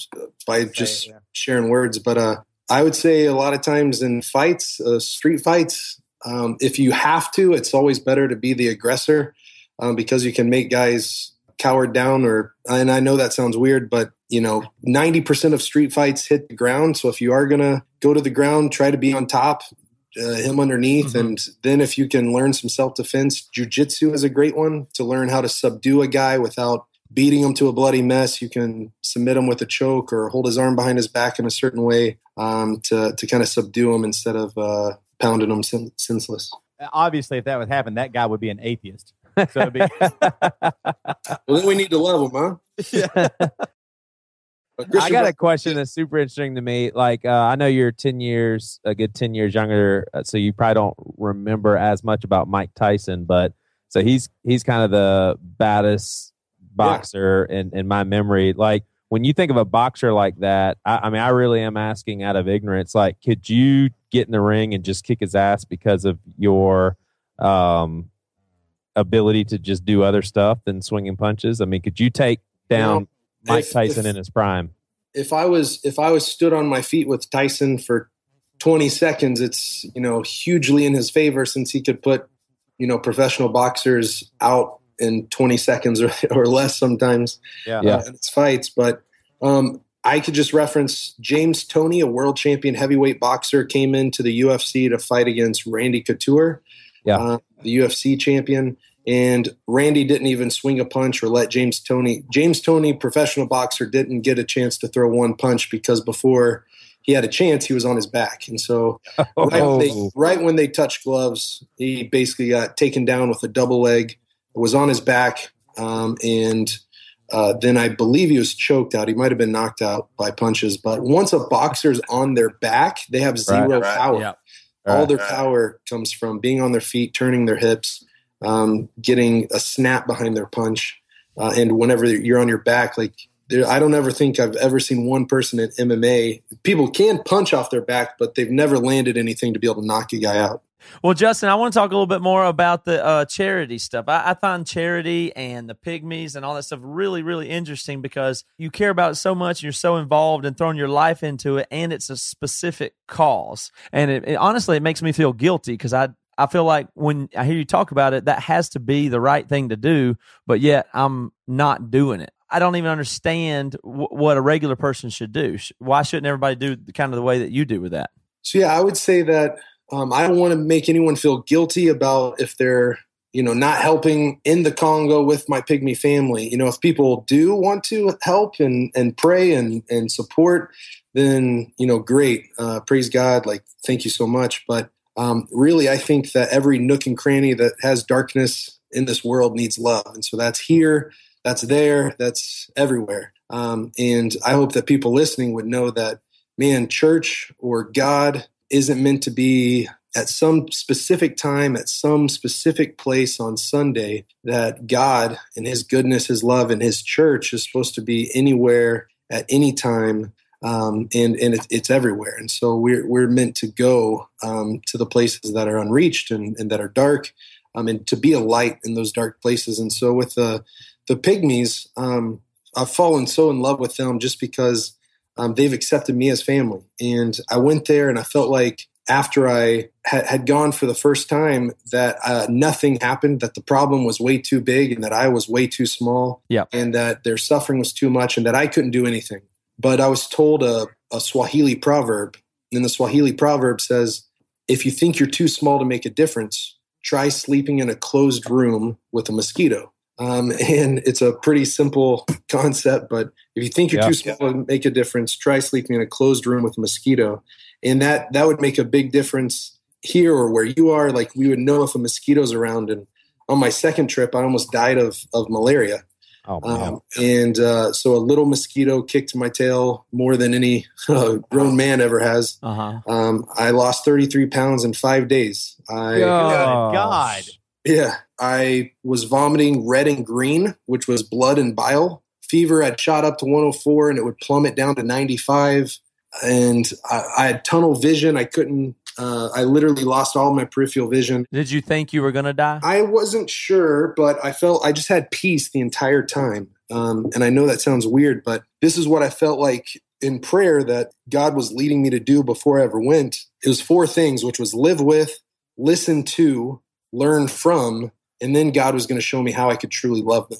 by just yeah. sharing words. But uh, I would say a lot of times in fights, uh, street fights, um, if you have to, it's always better to be the aggressor um, because you can make guys cowered down or and I know that sounds weird, but you know, 90% of street fights hit the ground. So if you are going to go to the ground, try to be on top, uh, him underneath. And then if you can learn some self defense, jujitsu is a great one to learn how to subdue a guy without beating him to a bloody mess. You can submit him with a choke or hold his arm behind his back in a certain way um, to, to kind of subdue him instead of uh, pounding him sen- senseless. Obviously, if that would happen, that guy would be an atheist. So it'd be, Well, then we need to love him, huh? I got a question that's super interesting to me. Like, uh, I know you're 10 years, a good 10 years younger, uh, so you probably don't remember as much about Mike Tyson, but so he's he's kind of the baddest boxer in, in my memory. Like, when you think of a boxer like that, I, I mean, I really am asking out of ignorance, like, could you get in the ring and just kick his ass because of your um, ability to just do other stuff than swinging punches? I mean, could you take down Well, Mike if- Tyson if- in his prime? if I was if I was stood on my feet with Tyson for 20 seconds, it's you know hugely in his favor since he could put you know professional boxers out in 20 seconds or, or less sometimes yeah. Yeah. uh, in his fights. But um, I could just reference James Toney, a world champion heavyweight boxer, came into the UFC to fight against Randy Couture, Yeah. uh, the UFC champion. And Randy didn't even swing a punch or let James Toney. James Toney, professional boxer, didn't get a chance to throw one punch because before he had a chance, he was on his back. And so, right, when they, Oh. right when they touched gloves, he basically got taken down with a double leg. Was on his back, um, and uh, then I believe he was choked out. He might have been knocked out by punches. But once a boxer's on their back, they have zero Right. power. Yeah. All Right. their power comes from being on their feet, turning their hips, um, getting a snap behind their punch. Uh, and whenever you're on your back, like there, I don't ever think I've ever seen one person in MMA. People can punch off their back, but they've never landed anything to be able to knock a guy out. Well, Justin, I want to talk a little bit more about the uh, charity stuff. I, I find charity and the pygmies and all that stuff really, really interesting because you care about it so much and you're so involved and throwing your life into it, and it's a specific cause. And it, it- honestly, it makes me feel guilty because I. I feel like when I hear you talk about it, that has to be the right thing to do, but yet I'm not doing it. I don't even understand w- what a regular person should do. Why shouldn't everybody do kind of the way that you do with that? So yeah, I would say that um, I don't want to make anyone feel guilty about if they're you know not helping in the Congo with my pygmy family. You know, if people do want to help and and pray and and support, then you know, great, uh, praise God, like thank you so much. But um, really, I think that every nook and cranny that has darkness in this world needs love, and so that's here, that's there, that's everywhere. Um, and I hope that people listening would know that man, church or God isn't meant to be at some specific time, at some specific place on Sunday, that God and His goodness, His love, and His church is supposed to be anywhere at any time. Um, and and it, it's everywhere, and so we're we're meant to go um, to the places that are unreached and, and that are dark, um, and to be a light in those dark places. And so with the the pygmies, um, I've fallen so in love with them just because um, they've accepted me as family. And I went there and I felt like after I had, had gone for the first time that uh, nothing happened, that the problem was way too big and that I was way too small Yeah. and that their suffering was too much and that I couldn't do anything. But I was told a, a Swahili proverb, and the Swahili proverb says, if you think you're too small to make a difference, try sleeping in a closed room with a mosquito. Um, and it's a pretty simple concept, but if you think you're Yeah. too small to make a difference, try sleeping in a closed room with a mosquito. And that that would make a big difference here or where you are. Like we would know if a mosquito's around. And on my second trip, I almost died of of malaria. Oh. Um, and uh, so a little mosquito kicked my tail more than any uh, grown man ever has. Uh huh. Um, I lost 33 pounds in five days. I Oh, God. Yeah, I was vomiting red and green, which was blood and bile. Fever had shot up to 104 and it would plummet down to 95. And I, I had tunnel vision. I couldn't, uh, I literally lost all my peripheral vision. Did you think you were going to die? I wasn't sure, but I felt I just had peace the entire time. Um, and I know that sounds weird, but this is what I felt like in prayer that God was leading me to do before I ever went. It was four things, which was live with, listen to, learn from, and then God was going to show me how I could truly love them.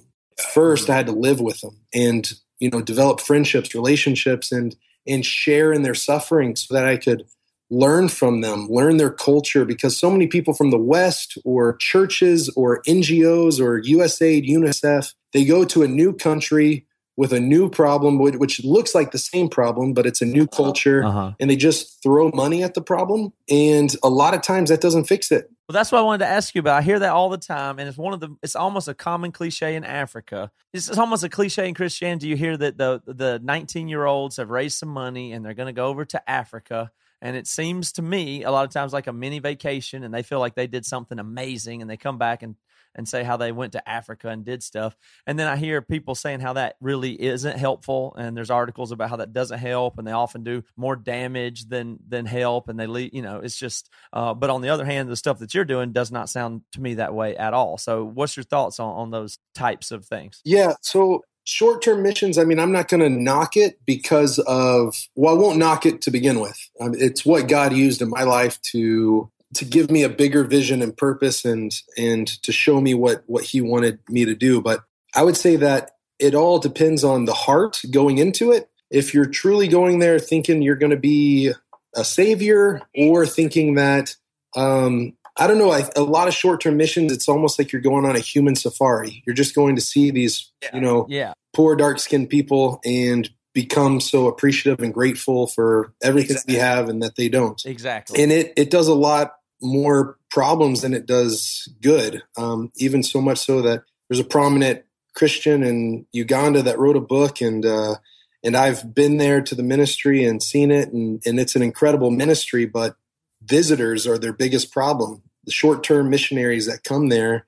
First, mm-hmm. I had to live with them and you know develop friendships, relationships, and and share in their suffering so that I could learn from them, learn their culture, because so many people from the West or churches or NGOs or USAID, UNICEF, they go to a new country with a new problem, which, which looks like the same problem, but it's a new culture, Uh-huh. and they just throw money at the problem. And a lot of times that doesn't fix it. Well, that's what I wanted to ask you about. I hear that all the time, and it's one of the. It's almost a common cliche in Africa. It's almost a cliche in Christianity. You hear that the the nineteen year olds have raised some money and they're going to go over to Africa, and it seems to me a lot of times like a mini vacation, and they feel like they did something amazing, and they come back and and say how they went to Africa and did stuff. And then I hear people saying how that really isn't helpful. And there's articles about how that doesn't help. And they often do more damage than, than help. And they leave, you know, it's just, uh, but on the other hand, the stuff that you're doing does not sound to me that way at all. So what's your thoughts on, on those types of things? Yeah. So short term missions, I mean, I'm not going to knock it because of, well, I won't knock it to begin with. It's what God used in my life to to give me a bigger vision and purpose and and to show me what what he wanted me to do. But i would say that it all depends on the heart going into it. If you're truly going there thinking you're going to be a savior or thinking that um i don't know I, a lot of short-term missions it's almost like you're going on a human safari. You're just going to see these you know Yeah. poor dark-skinned people and become so appreciative and grateful for everything that we have and that they don't. Exactly. and it it does a lot more problems than it does good. Um, even so much so that there's a prominent Christian in Uganda that wrote a book, and uh, and I've been there to the ministry and seen it, and and it's an incredible ministry. But visitors are their biggest problem. The short term missionaries that come there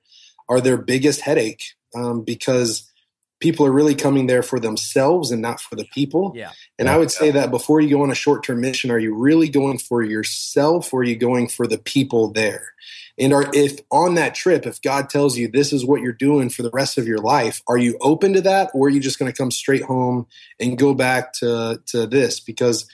are their biggest headache um, because people are really coming there for themselves and not for the people. Yeah. And I would say that before you go on a short term mission, are you really going for yourself or are you going for the people there? And are if on that trip, if God tells you this is what you're doing for the rest of your life, are you open to that or are you just going to come straight home and go back to to this? Because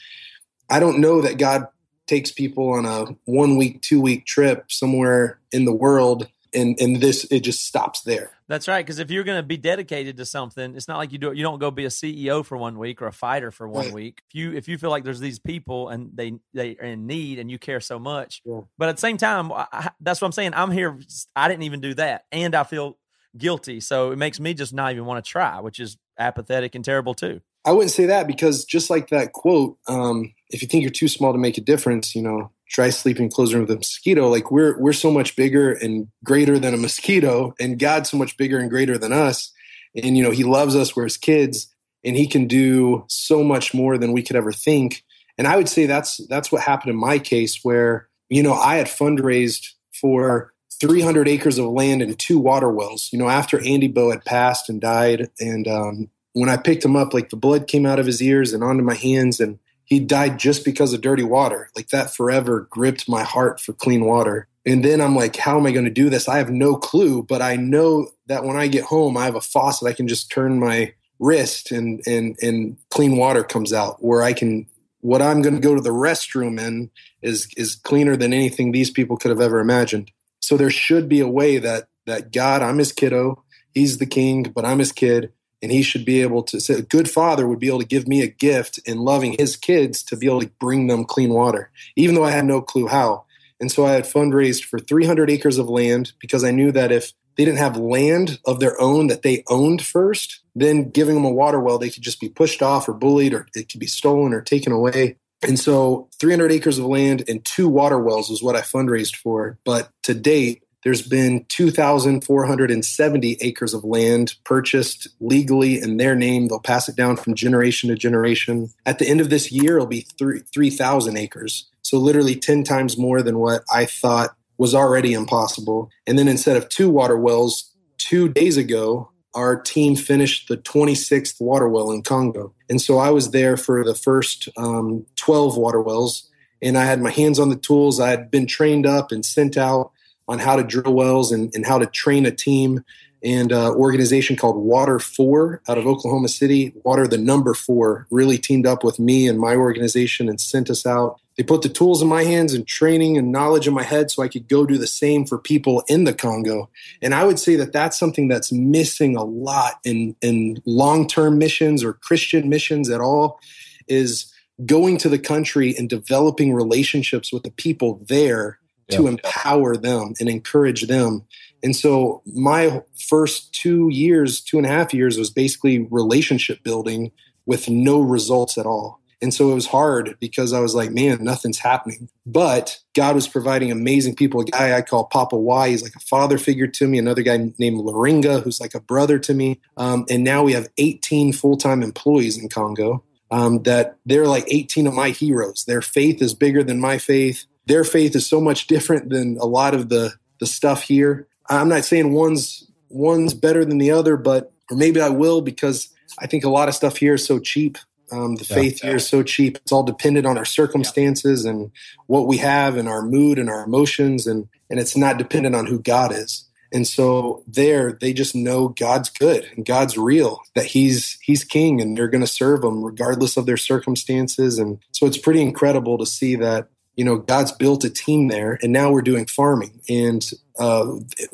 I don't know that God takes people on a one week, two week trip somewhere in the world and and this it just stops there. That's right. Because if you're going to be dedicated to something, it's not like you do. it. You don't go be a CEO for one week or a fighter for one Right. week. If you if you feel like there's these people and they they are in need and you care so much, Yeah. but at the same time, I- that's what I'm saying. I'm here. I didn't even do that, and I feel guilty. So it makes me just not even want to try, which is apathetic and terrible too. I wouldn't say that because just like that quote, um, if you think you're too small to make a difference, you know, try sleeping closer with a mosquito. Like we're we're so much bigger and greater than a mosquito, and God's so much bigger and greater than us. And you know, He loves us. We're His kids, and He can do so much more than we could ever think. And I would say that's that's what happened in my case, where you know I had fundraised for 300 acres of land and two water wells. You know, after Andy Bow had passed and died, and um, when I picked him up, like the blood came out of his ears and onto my hands, and he died just because of dirty water. Like that forever gripped my heart for clean water. And then I'm like, how am I going to do this? I have no clue, but I know that when I get home, I have a faucet. I can just turn my wrist and and and clean water comes out. Where I can, what I'm going to go to the restroom in is is cleaner than anything these people could have ever imagined. So there should be a way that that God, I'm his kiddo, he's the king, but I'm his kid, and he should be able to. say A good father would be able to give me a gift in loving his kids to be able to bring them clean water, even though I had no clue how. And so I had fundraised for 300 acres of land because I knew that if they didn't have land of their own that they owned first, then giving them a water well, they could just be pushed off or bullied or it could be stolen or taken away. And so 300 acres of land and two water wells was what I fundraised for. But to date, there's been 2,470 acres of land purchased legally in their name. They'll pass it down from generation to generation. At the end of this year, it'll be three 3,000 acres. So literally 10 times more than what I thought was already impossible. And then instead of two water wells, two days ago, our team finished the 26th water well in Congo. And so I was there for the first um, 12 water wells, and I had my hands on the tools. I had been trained up and sent out on how to drill wells and, and how to train a team. And uh, organization called Water4 out of Oklahoma City, Water the Number Four, really teamed up with me and my organization and sent us out. They put the tools in my hands and training and knowledge in my head so I could go do the same for people in the Congo. And I would say that that's something that's missing a lot in, in long term missions or Christian missions at all is going to the country and developing relationships with the people there to Yeah. empower them and encourage them. And so my first two years, two and a half years, was basically relationship building with no results at all. And so it was hard because I was like, man, nothing's happening. But God was providing amazing people. A guy I call Papa Y, he's like a father figure to me. Another guy named Laringa, who's like a brother to me. Um, and now we have 18 full time employees in Congo. Um, that they're like 18 of my heroes. Their faith is bigger than my faith. Their faith is so much different than a lot of the the stuff here. I'm not saying one's one's better than the other, but or maybe I will because I think a lot of stuff here is so cheap. Um, the Yeah. faith here is so cheap. It's all dependent on our circumstances and what we have and our mood and our emotions, and and it's not dependent on who God is. And so there, they just know God's good and God's real. That He's He's King, and they're going to serve Him regardless of their circumstances. And so it's pretty incredible to see that you know God's built a team there, and now we're doing farming, and uh,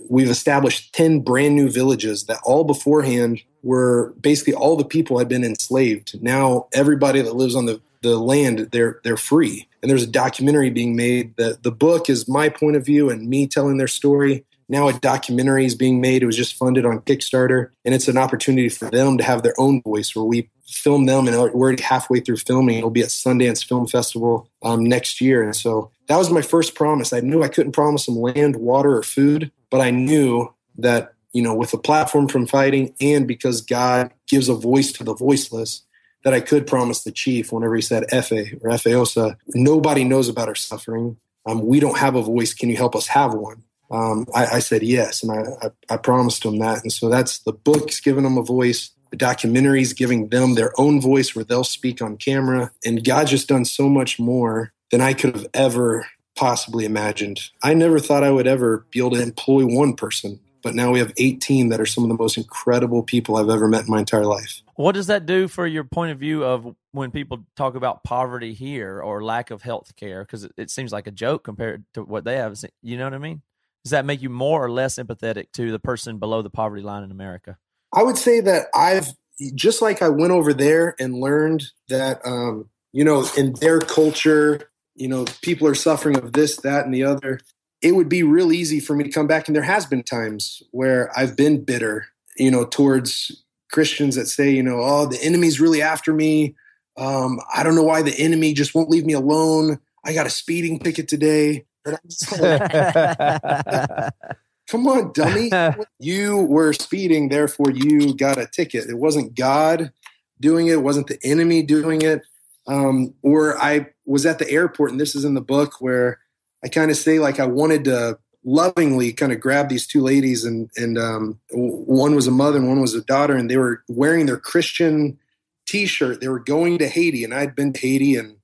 we've established ten brand new villages that all beforehand were basically all the people had been enslaved. Now everybody that lives on the the land they're they're free. And there's a documentary being made that the book is my point of view and me telling their story now a documentary is being made it was just funded on kickstarter and it's an opportunity for them to have their own voice where we film them and we're already halfway through filming it'll be at sundance film festival um, next year and so that was my first promise i knew i couldn't promise them land water or food but i knew that you know with a platform from fighting and because god gives a voice to the voiceless that I could promise the chief whenever he said Efe or nobody knows about our suffering. Um, we don't have a voice. Can you help us have one? Um, I, I said yes, and I, I, I promised them that. And so that's the book's giving them a voice. The documentaries giving them their own voice where they'll speak on camera. And God's just done so much more than I could have ever possibly imagined. I never thought I would ever be able to employ one person, but now we have 18 that are some of the most incredible people I've ever met in my entire life. What does that do for your point of view of when people talk about poverty here or lack of health care? Because it, it seems like a joke compared to what they have. You know what I mean? Does that make you more or less empathetic to the person below the poverty line in America? I would say that I've just like I went over there and learned that um, you know in their culture, you know, people are suffering of this, that, and the other. It would be real easy for me to come back, and there has been times where I've been bitter, you know, towards Christians that say, you know, oh, the enemy's really after me. Um, I don't know why the enemy just won't leave me alone. I got a speeding ticket today. And I'm just like, Come on, dummy. you were speeding, therefore you got a ticket. It wasn't God doing it, it wasn't the enemy doing it. Um, or I was at the airport, and this is in the book where I kind of say, like, I wanted to lovingly kind of grab these two ladies, and, and um, one was a mother and one was a daughter, and they were wearing their Christian t shirt. They were going to Haiti, and I'd been to Haiti and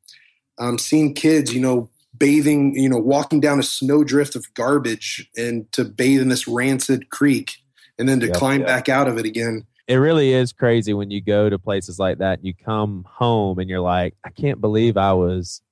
um, seen kids, you know, bathing, you know, walking down a snowdrift of garbage and to bathe in this rancid creek and then to Yep, climb yep. back out of it again. it really is crazy when you go to places like that and you come home and you're like, I can't believe I was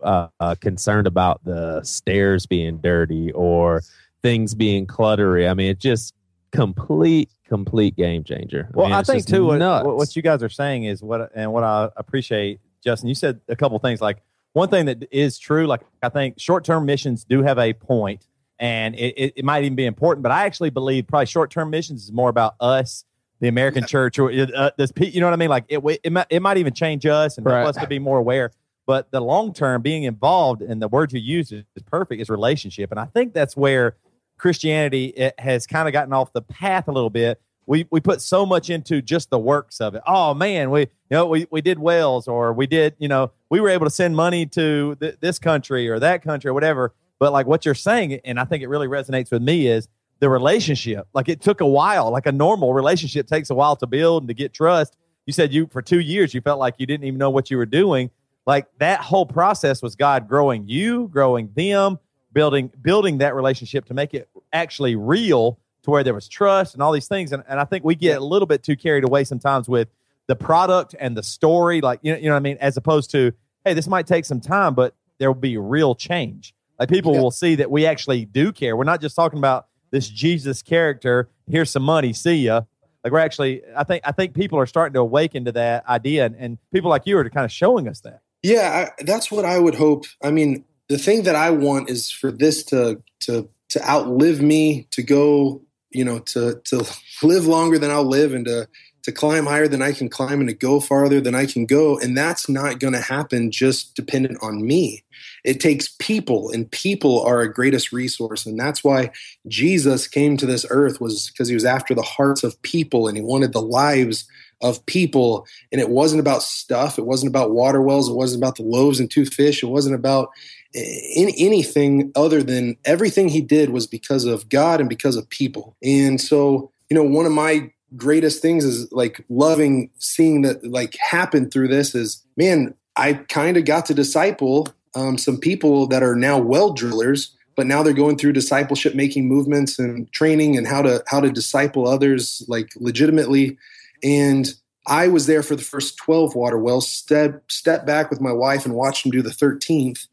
uh, uh, concerned about the stairs being dirty or things being cluttery. I mean, it's just complete, complete game changer. Well, mean, I think just too what, what what you guys are saying is what and what I appreciate, Justin. You said a couple things. Like one thing that is true, like I think short term missions do have a point, and it, it, it might even be important. But I actually believe probably short term missions is more about us, the American church, or uh, this. You know what I mean? Like it it might, it might even change us and help us to be more aware. But the long term being involved, and the word you use is, is perfect, is relationship. And I think that's where Christianity it has kind of gotten off the path a little bit. We we put so much into just the works of it. Oh man, we you know we we did wells or we did you know we were able to send money to th- this country or that country or whatever. But like what you're saying, and I think it really resonates with me is the relationship. Like it took a while. Like a normal relationship takes a while to build and to get trust. You said you for two years you felt like you didn't even know what you were doing. Like that whole process was God growing you, growing them, building building that relationship to make it actually real to where there was trust and all these things. And, and I think we get a little bit too carried away sometimes with the product and the story, like you know, you know what I mean, as opposed to, hey, this might take some time, but there will be real change. Like people Yeah. will see that we actually do care. We're not just talking about this Jesus character. Here's some money. See ya. Like we're actually, I think, I think people are starting to awaken to that idea, and, and people like you are kind of showing us that. Yeah, I, that's what I would hope. I mean, the thing that I want is for this to to to outlive me, to go, you know, to to live longer than I'll live, and to to climb higher than I can climb, and to go farther than I can go. And that's not going to happen just dependent on me. It takes people, and people are our greatest resource, and that's why Jesus came to this earth was because he was after the hearts of people, and he wanted the lives of people. And it wasn't about stuff. It wasn't about water wells. It wasn't about the loaves and two fish. It wasn't about in anything other than everything he did was because of God and because of people. And so, you know, one of my greatest things is like loving seeing that like happen through this is man, I kind of got to disciple um, some people that are now well drillers, but now they're going through discipleship making movements and training and how to how to disciple others like legitimately. And I was there for the first 12 water wells, step step back with my wife and watched them do the 13th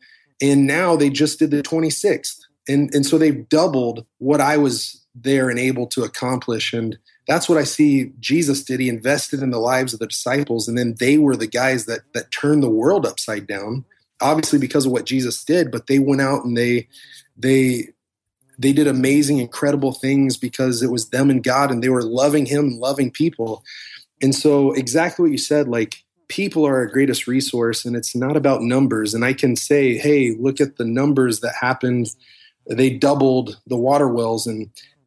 and now they just did the 26th and and so they've doubled what i was there and able to accomplish. And that's what i see jesus did. He invested in the lives of the disciples and then they were the guys that that turned the world upside down obviously because of what jesus did but they went out and they they they did amazing incredible things because it was them and god and they were loving him loving people. And so exactly what you said like people are our greatest resource and it's not about numbers. And i can say hey look at the numbers that happened. They doubled the water wells and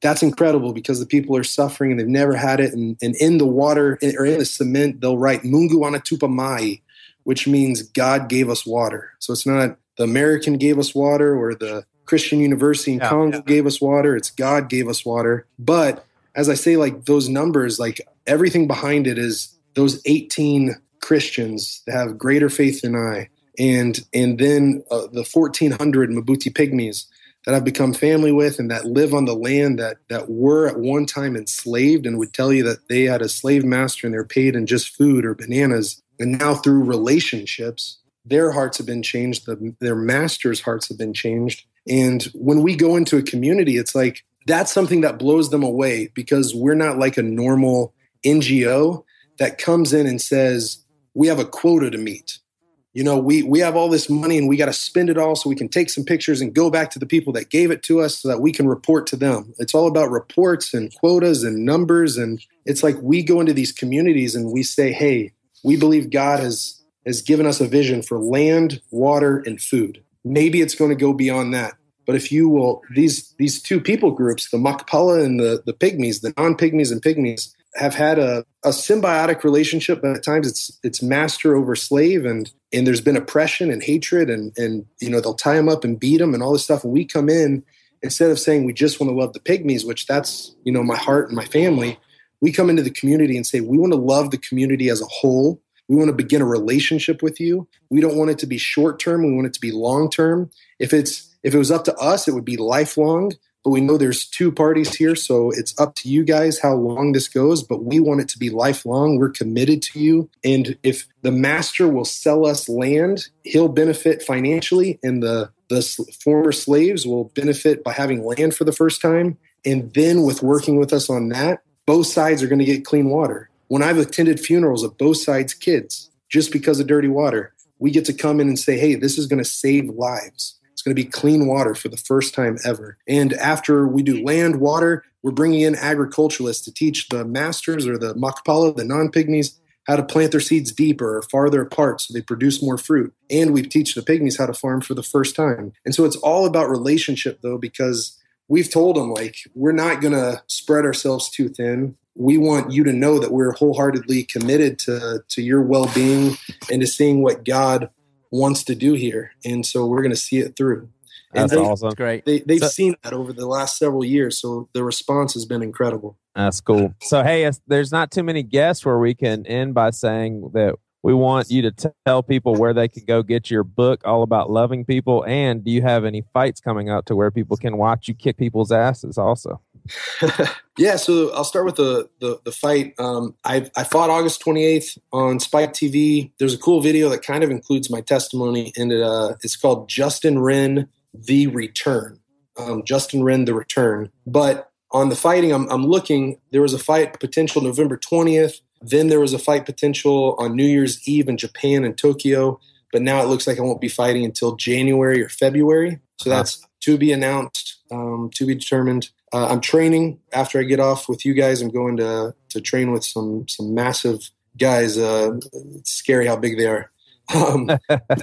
that's incredible because the people are suffering and they've never had it. And, and in the water or in the cement they'll write mungu anatupa mai which means god gave us water. So it's not the american gave us water or the christian university in Yeah, congo yeah. gave us water. It's god gave us water. But as i say like those numbers like everything behind it is those 18 Christians that have greater faith than I, and and then uh, the 1,400 Mbuti pygmies that I've become family with and that live on the land that that were at one time enslaved and would tell you that they had a slave master and they're paid in just food or bananas, and now through relationships, their hearts have been changed. The, their masters' hearts have been changed. And when we go into a community, it's like that's something that blows them away because we're not like a normal NGO that comes in and says, we have a quota to meet. You know, we, we have all this money and we got to spend it all so we can take some pictures and go back to the people that gave it to us so that we can report to them. It's all about reports and quotas and numbers. And it's like we go into these communities and we say, hey, we believe God has, has given us a vision for land, water, and food. Maybe it's going to go beyond that. But if you will, these these two people groups, the Makpala and the, the pygmies, the non-pygmies and pygmies, have had a, a symbiotic relationship, but at times it's it's master over slave, and and there's been oppression and hatred, and and you know they'll tie them up and beat them and all this stuff. And we come in instead of saying we just want to love the pygmies, which that's you know my heart and my family. We come into the community and say we want to love the community as a whole. We want to begin a relationship with you. We don't want it to be short term. We want it to be long term. If it's if it was up to us, it would be lifelong. But we know there's two parties here, so it's up to you guys how long this goes. But we want it to be lifelong. We're committed to you. And if the master will sell us land, he'll benefit financially, and the the former slaves will benefit by having land for the first time. And then with working with us on that, both sides are going to get clean water. When I've attended funerals of both sides' kids, just because of dirty water, we get to come in and say, hey, this is going to save lives. Going to be clean water for the first time ever. And after we do land, water, we're bringing in agriculturalists to teach the masters or the Makapala, the non pygmies, how to plant their seeds deeper or farther apart so they produce more fruit. And we teach the pygmies how to farm for the first time. And so it's all about relationship, though, because we've told them, like, we're not going to spread ourselves too thin. We want you to know that we're wholeheartedly committed to, to your well being and to seeing what God wants to do here. And so we're going to see it through. And That's they, awesome. Great. they, they've So- seen that over the last several years. So the response has been incredible. That's cool. So, hey, it's- there's not too many guests where we can end by saying that we want you to t- tell people where they can go get your book all about loving people. And do you have any fights coming up to where people can watch you kick people's asses also? Yeah, so I'll start with the the, the fight. Um, I I fought August 28th on Spike TV. There's a cool video that kind of includes my testimony, and it, uh, it's called Justin Wren the Return. Um, Justin Wren the Return. But on the fighting, I'm I'm looking. There was a fight potential November 20th. Then there was a fight potential on New Year's Eve in Japan and Tokyo. But now it looks like I won't be fighting until January or February. So that's to be announced. Um, to be determined. Uh, I'm training after I get off with you guys. I'm going to to train with some some massive guys. Uh, it's scary how big they are. Um,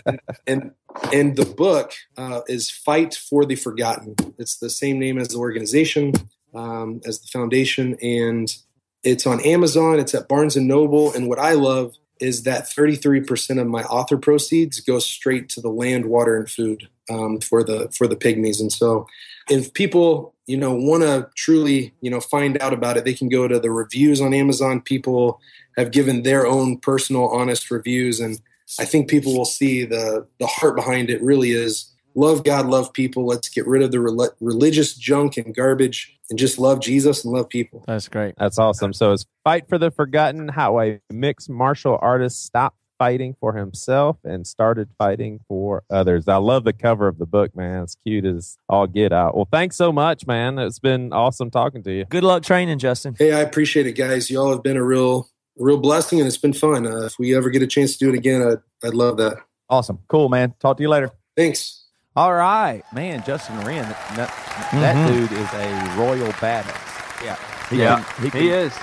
and and the book uh, is Fight for the Forgotten. It's the same name as the organization, um, as the foundation, and it's on Amazon. It's at Barnes and Noble. And what I love is that 33% of my author proceeds go straight to the land, water, and food um, for the for the pygmies. And so, if people you know want to truly you know find out about it, they can go to the reviews on Amazon. People have given their own personal, honest reviews, and I think people will see the the heart behind it. Really is love God, love people. Let's get rid of the rel- religious junk and garbage, and just love Jesus and love people. That's great. That's awesome. So it's Fight for the Forgotten, how a mixed martial artists stopped fighting for himself and started fighting for others. I love the cover of the book, man. It's cute as all get out. Well, thanks so much, man. It's been awesome talking to you. Good luck training, Justin. Hey, I appreciate it, guys. Y'all have been a real real blessing, and it's been fun. Uh, if we ever get a chance to do it again, I'd, I'd love that. Awesome. Cool, man. Talk to you later. Thanks. All right, man. Justin Wren, that, that Mhm. dude is a royal badass. Yeah, he Yeah, can, he, can, he is.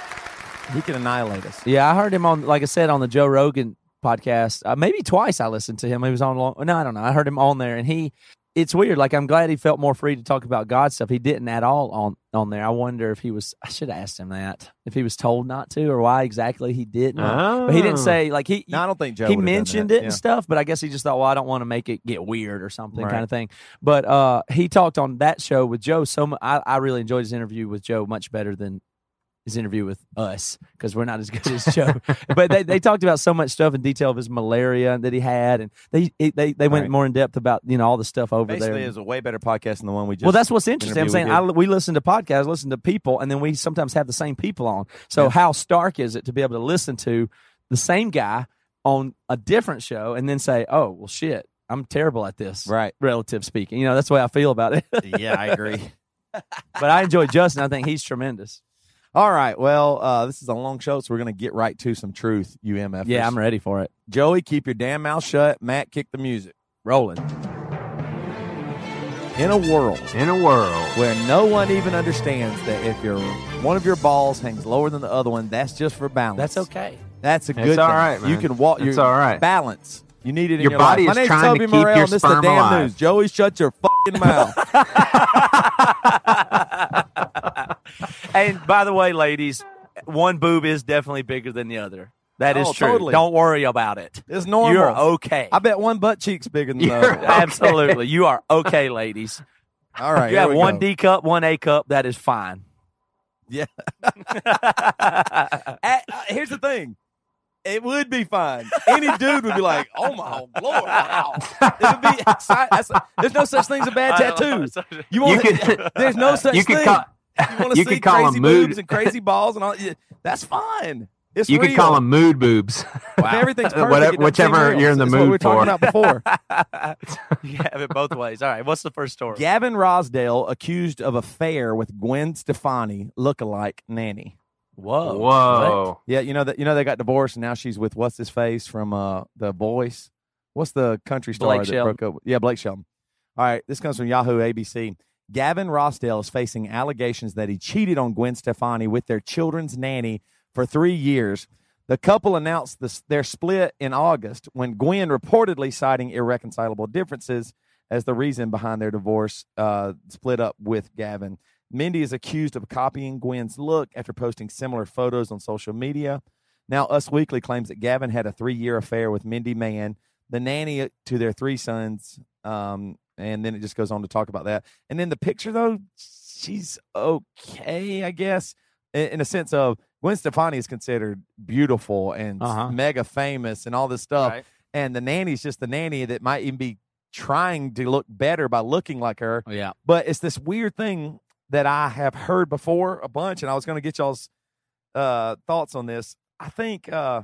He can annihilate us. Yeah, I heard him on, like I said, on the Joe Rogan podcast. Uh, maybe twice I listened to him. He was on long. No, I don't know. I heard him on there, and he. It's weird. Like I'm glad he felt more free to talk about God stuff. He didn't at all on on there. I wonder if he was. I should have asked him that if he was told not to or why exactly he didn't. But he didn't Oh. say like he. No, I don't think Joe he mentioned it yeah. and stuff, but I guess he just thought, well, I don't want to make it get weird or something Right. kind of thing. But uh, he talked on that show with Joe so much. I, I really enjoyed his interview with Joe much better than his interview with us because we're not as good as Joe. but they, they talked about so much stuff in detail of his malaria that he had, and they they they went Right. more in depth about you know all the stuff over Basically, there. it's a way better podcast than the one we just. well, that's what's interesting. I'm interview we saying I, we listen to podcasts, listen to people, and then we sometimes have the same people on. So how stark is it to be able to listen to the same guy on a different show and then say, "Oh, well, shit, I'm terrible at this." right. Relative speaking, you know that's the way I feel about it. Yeah, I agree. but I enjoy Justin. I think he's tremendous. All right. Well, uh, this is a long show, so we're going to get right to some truth, UMF. Yeah, I'm ready for it. Joey, keep your damn mouth shut. Matt, kick the music. Rolling. In a world In a world. where no one even understands that if your one of your balls hangs lower than the other one, that's just for balance. That's okay. That's a It's good all thing. right, man. You can walk. It's all right. Balance. You need it in Your your, body life. is My name's trying to Toby keep Morrell, your and this is the damn alive. news. Joey, shut your fucking mouth. And by the way, ladies, one boob is definitely bigger than the other. That is Oh, true. totally. Don't worry about it. It's normal. You're okay. I bet one butt cheek's bigger than the other. Absolutely. You are okay, ladies. All right. you have one go. D cup, one A cup. That is fine. Yeah. Uh, uh, here's the thing. It would be fine. Any dude would be like, "Oh my lord, wow!" It would be. that's- there's no such thing as a bad tattoo. You? You could- there's no such you could thing. call- you want to you see could call crazy them mood- boobs and crazy balls and all? yeah, That's fine. It's You real. could call them mood boobs. If everything's perfect. Whatever- whichever seem you're in the That's what we were mood talking for. about before. you have it both ways. All right. What's the first story? Gavin Rossdale accused of affair with Gwen Stefani lookalike nanny. Whoa. Whoa. Yeah, you know that you know they got divorced and now she's with what's his face from uh the Voice. What's the country star Blake that Shelton. broke up? Yeah, Blake Shelton. All right, this comes from Yahoo ABC. Gavin Rossdale is facing allegations that he cheated on Gwen Stefani with their children's nanny for three years. The couple announced their split in August when Gwen reportedly citing irreconcilable differences as the reason behind their divorce, uh, split up with Gavin. Mindy is accused of copying Gwen's look after posting similar photos on social media. Now, Us Weekly claims that Gavin had a three year affair with Mindy Mann, the nanny to their three sons. Um, and then it just goes on to talk about that. And then the picture, though, she's okay, I guess, in, in a sense of Gwen Stefani is considered beautiful and Uh-huh. mega famous and all this stuff. Right. And the nanny's just the nanny that might even be trying to look better by looking like her. Yeah. But it's this weird thing that I have heard before a bunch, and I was going to get y'all's uh, thoughts on this. I think uh,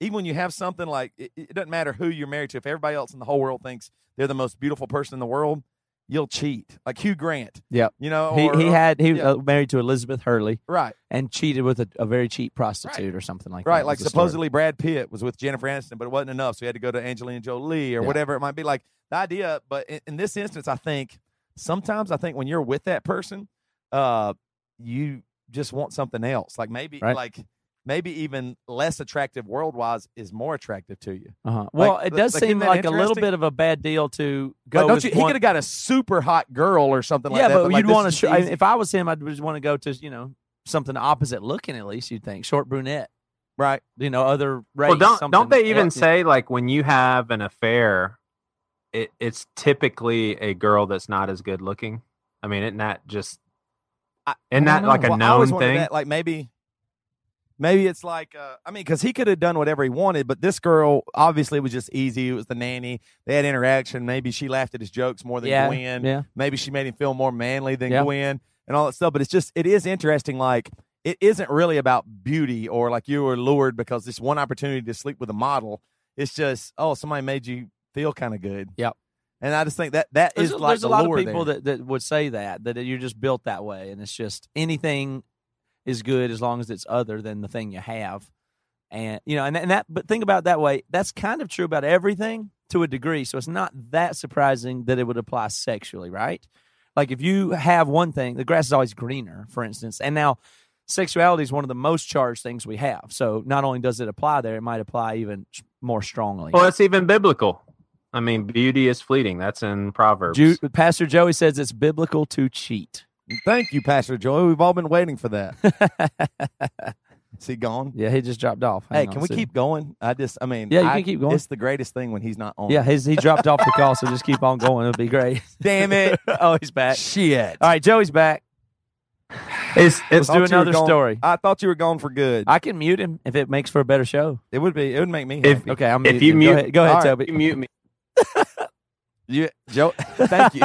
even when you have something like it, it doesn't matter who you're married to, if everybody else in the whole world thinks they're the most beautiful person in the world, you'll cheat. Like Hugh Grant, Yeah. you know, He, or- he or- had he was yeah. uh, married to Elizabeth Hurley right, and cheated with a, a very cheap prostitute or something like that. right. Like was supposedly Brad Pitt was with Jennifer Aniston, but it wasn't enough, so he had to go to Angelina Jolie or Yeah. whatever it might be. Like the idea, but in, in this instance, I think sometimes I think when you're with that person, uh, you just want something else. Like maybe Right. like maybe even less attractive world wise is more attractive to you. Uh-huh. Well, Like, it does like, seem like a little bit of a bad deal to go. Like, don't with you? He could have got a super hot girl or something yeah, like that. Yeah, but, like, you'd this want to. Sh- I- easy. if I was him, I'd just want to go to you know something opposite looking. At least you'd think short brunette, right? You know, other race. Well, don't don't they even else. say like when you have an affair, it, it's typically a girl that's not as good looking. I mean, isn't that just isn't that don't like a Well, known thing? that, like maybe, maybe it's like, uh, I mean, because he could have done whatever he wanted, but this girl obviously was just easy. It was the nanny. They had interaction. Maybe she laughed at his jokes more than Yeah, Gwen. yeah. Maybe she made him feel more manly than Yeah. Gwen and all that stuff. But it's just, it is interesting. Like, it isn't really about beauty or like you were lured because this one opportunity to sleep with a model. It's just, oh, somebody made you feel kind of good. Yep. And I just think that that There's, is a- like there's a lot of people there. that, that would say that that you're just built that way, and it's just anything is good as long as it's other than the thing you have, and you know, and, and that. But think about that way. That's kind of true about everything to a degree. So it's not that surprising that it would apply sexually, right? Like if you have one thing, the grass is always greener, for instance, and now sexuality is one of the most charged things we have. So not only does it apply there, it might apply even more strongly. Well, it's even biblical. I mean, beauty is fleeting. That's in Proverbs. Pastor Joey says it's biblical to cheat. Thank you, Pastor Joy. We've all been waiting for that. Is he gone? Yeah, he just dropped off. Hey, can on, we see. keep going? I just, I mean, Yeah, you I- can keep going. It's the greatest thing when he's not on. Yeah, his, he dropped off the call, so just keep on going. It'll be great. Damn it. oh, he's back. Shit. All right, Joey's back. It's, Let's do another gone- story. I thought you were gone for good. I can mute him if it makes for a better show. it would be. It would make me If- happy. Okay, I'm if you him. mute, go ahead, go ahead All right, Toby. you mute me. You, Joe. Thank you.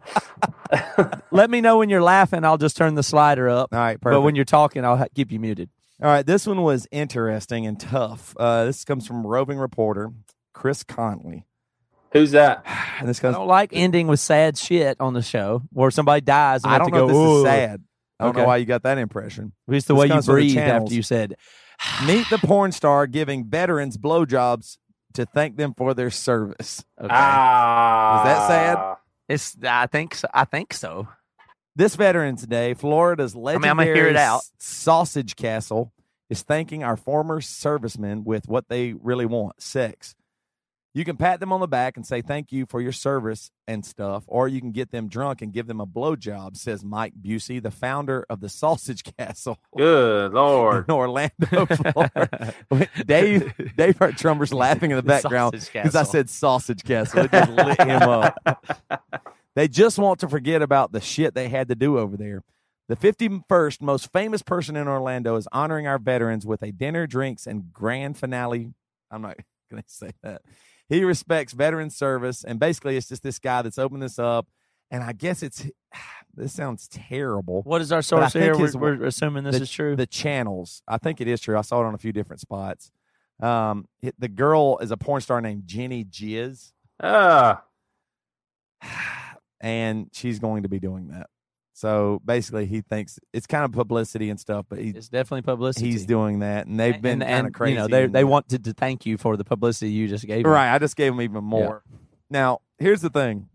Let me know when you're laughing. I'll just turn the slider up. All right, perfect. But when you're talking, I'll ha- keep you muted. All right, this one was interesting and tough. Uh, this comes from roving reporter Chris Conley. Who's that? And this comes, I don't like ending with sad shit on the show where somebody dies. And I don't to know go, if this "Ooh." is sad. I don't Okay. know why you got that impression. It's the This way you comes from breathed after you said. Meet the porn star giving veterans blowjobs to thank them for their service. Okay. Ah, Is that sad? It's. I think. So. I think so. This Veterans Day, Florida's mean, I'm legendary hear it out. sausage castle is thanking our former servicemen with what they really want sex. You can pat them on the back and say thank you for your service and stuff, or you can get them drunk and give them a blowjob, says Mike Busey, the founder of the Sausage Castle Good lord. in Orlando, Florida. Dave, Dave Hart Trumber's laughing in the background because I said sausage castle. It just lit him up. They just want to forget about the shit they had to do over there. The 51st most famous person in Orlando is honoring our veterans with a dinner, drinks, and grand finale. I'm not going to say that. He respects veteran service, and basically, it's just this guy that's opened this up. And I guess it's this sounds terrible. What is our source think here? We're, we're assuming this the, is true. The channels, I think it is true. I saw it on a few different spots. Um, it- the girl is a porn star named Jenny Jizz, Ah, and she's going to be doing that. So basically, he thinks it's kind of publicity and stuff, but he, it's definitely publicity. he's doing that, and they've been and, kind of crazy. You know, they they wanted to thank you for the publicity you just gave. them. right. I just gave him even more. Now, here's the thing,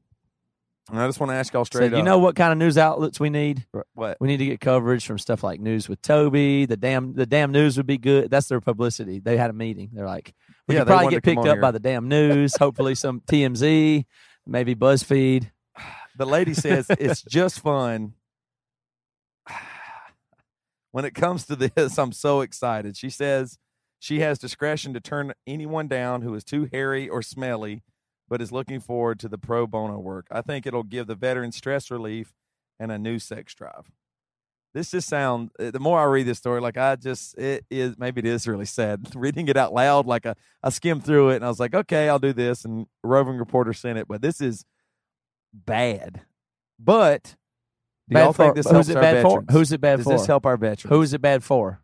and I just want to ask y'all straight. So you up. know what kind of news outlets we need? what? We need to get coverage from stuff like News with Toby. The damn the damn news would be good. That's their publicity. They had a meeting. They're like, we Yeah, could probably get picked up here. by the damn news. Hopefully, some TMZ, maybe BuzzFeed. The lady says it's just fun. When it comes to this, I'm so excited. She says she has discretion to turn anyone down who is too hairy or smelly, but is looking forward to the pro bono work. I think it'll give the veterans stress relief and a new sex drive. This just sound. uh, The more I read this story, like I just it is maybe it is really sad reading it out loud. Like I, I skimmed through it and I was like, okay, I'll do this. And roving reporter sent it, but this is bad. But do y'all for- think this who's helps it our bad for? veterans? Who's it bad for? Does for? this help our veterans? Who is it bad for?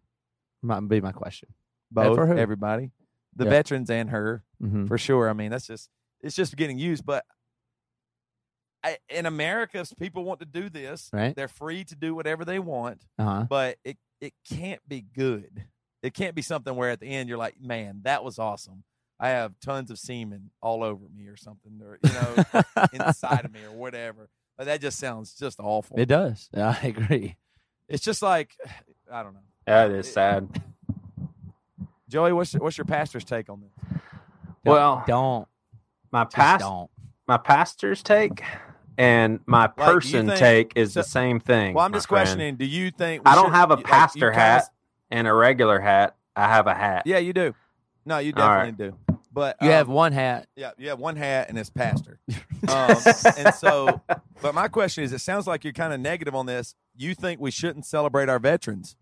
Might be my question. bad both for who? everybody, the Yeah. veterans and her Mhm. for sure. I mean, that's just it's just getting used. But I, in America, if people want to do this, Right. they're free to do whatever they want. Uh-huh. But it it can't be good. It can't be something where at the end you're like, man, that was awesome. I have tons of semen all over me or something, or you know, inside of me or whatever. But that just sounds just awful. It does. I agree. It's just like I don't know. That is sad. Joey, what's what's your pastor's take on this? Well, Don't. my Just past don't. my pastor's take and my you person think- take is so- the same thing. Well, I'm just friend. questioning. Do you think we I don't should- have a pastor kinda- hat and a regular hat. I have a hat. Yeah, you do. No, you All right. definitely do. But You have um, one hat. Yeah, you have one hat and it's pastor. um, and so, but my question is, it sounds like you're kind of negative on this. You think we shouldn't celebrate our veterans?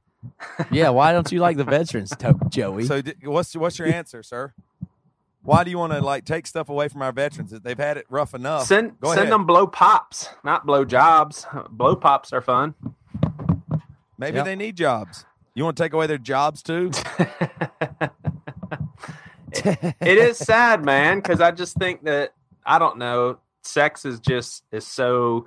Yeah. Why don't you like the veterans, To- Joey? So, what's what's your answer, sir? Why do you want to like take stuff away from our veterans? They've had it rough enough. Send Go send ahead. them blow pops, not blow jobs. Blow pops are fun. Maybe Yeah. they need jobs. You want to take away their jobs too? it is sad, man, because I just think that I don't know. Sex is just is so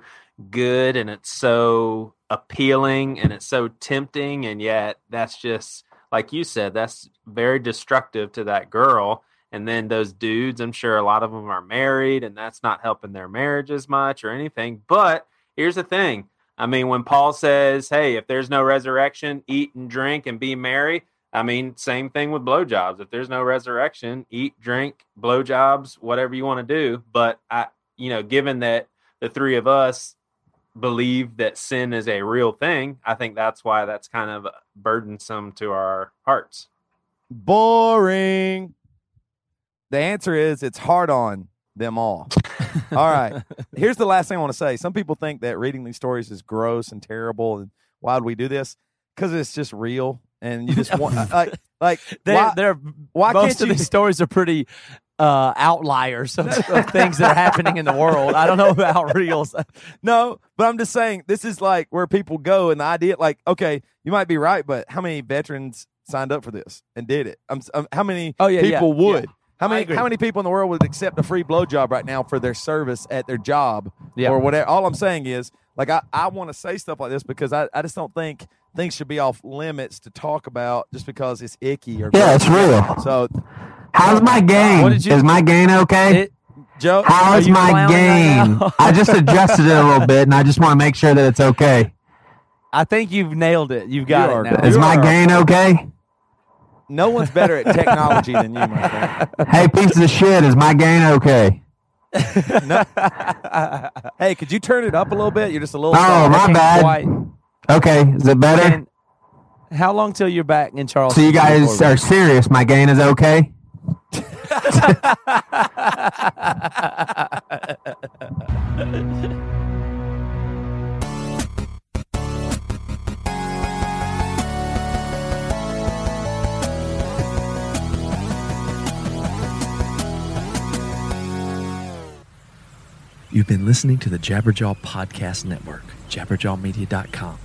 good and it's so appealing and it's so tempting, and yet that's just like you said, that's very destructive to that girl. And then those dudes, I'm sure a lot of them are married, and that's not helping their marriage as much or anything. But here's the thing. I mean, when Paul says, "Hey, if there's no resurrection, eat and drink and be merry," I mean, same thing with blowjobs. If there's no resurrection, eat, drink, blowjobs, whatever you want to do. But I, you know, given that the three of us believe that sin is a real thing, I think that's why that's kind of uh, burdensome to our hearts. Boring. The answer is it's hard on them all. all right. Here's the last thing I want to say. Some people think that reading these stories is gross and terrible. And why would we do this? Because it's just real. And you just want, like, like They're, why, they're why most can't of you- these stories are pretty uh, outliers of, of things that are happening in the world. I don't know about reals. No, but I'm just saying this is like where people go, and the idea, like, okay, you might be right, but how many veterans signed up for this and did it? I'm, I'm how many Oh, yeah, yeah, people yeah. would? How many how many people in the world would accept a free blowjob right now for their service at their job Yeah. or whatever? All I'm saying is, like, I, I want to say stuff like this because I, I just don't think things should be off limits to talk about just because it's icky or Yeah, it's real. So, How's my game? What did you- Is my gain okay? It, Joe, How's my game? right? I just adjusted it a little bit, and I just want to make sure that it's okay. I think you've nailed it. You've got You it now. Is You my are- gain okay? no one's better at technology than you, my friend. Hey, piece of shit, is my gain okay? No. hey, could you turn it up a little bit? You're just a little. Oh, soft. my bad. quite- Okay, is it better? And how long till you're back in Charleston? So you guys are serious? My gain is okay? You've been listening to the Jabberjaw Podcast Network, jabberjawmedia.com.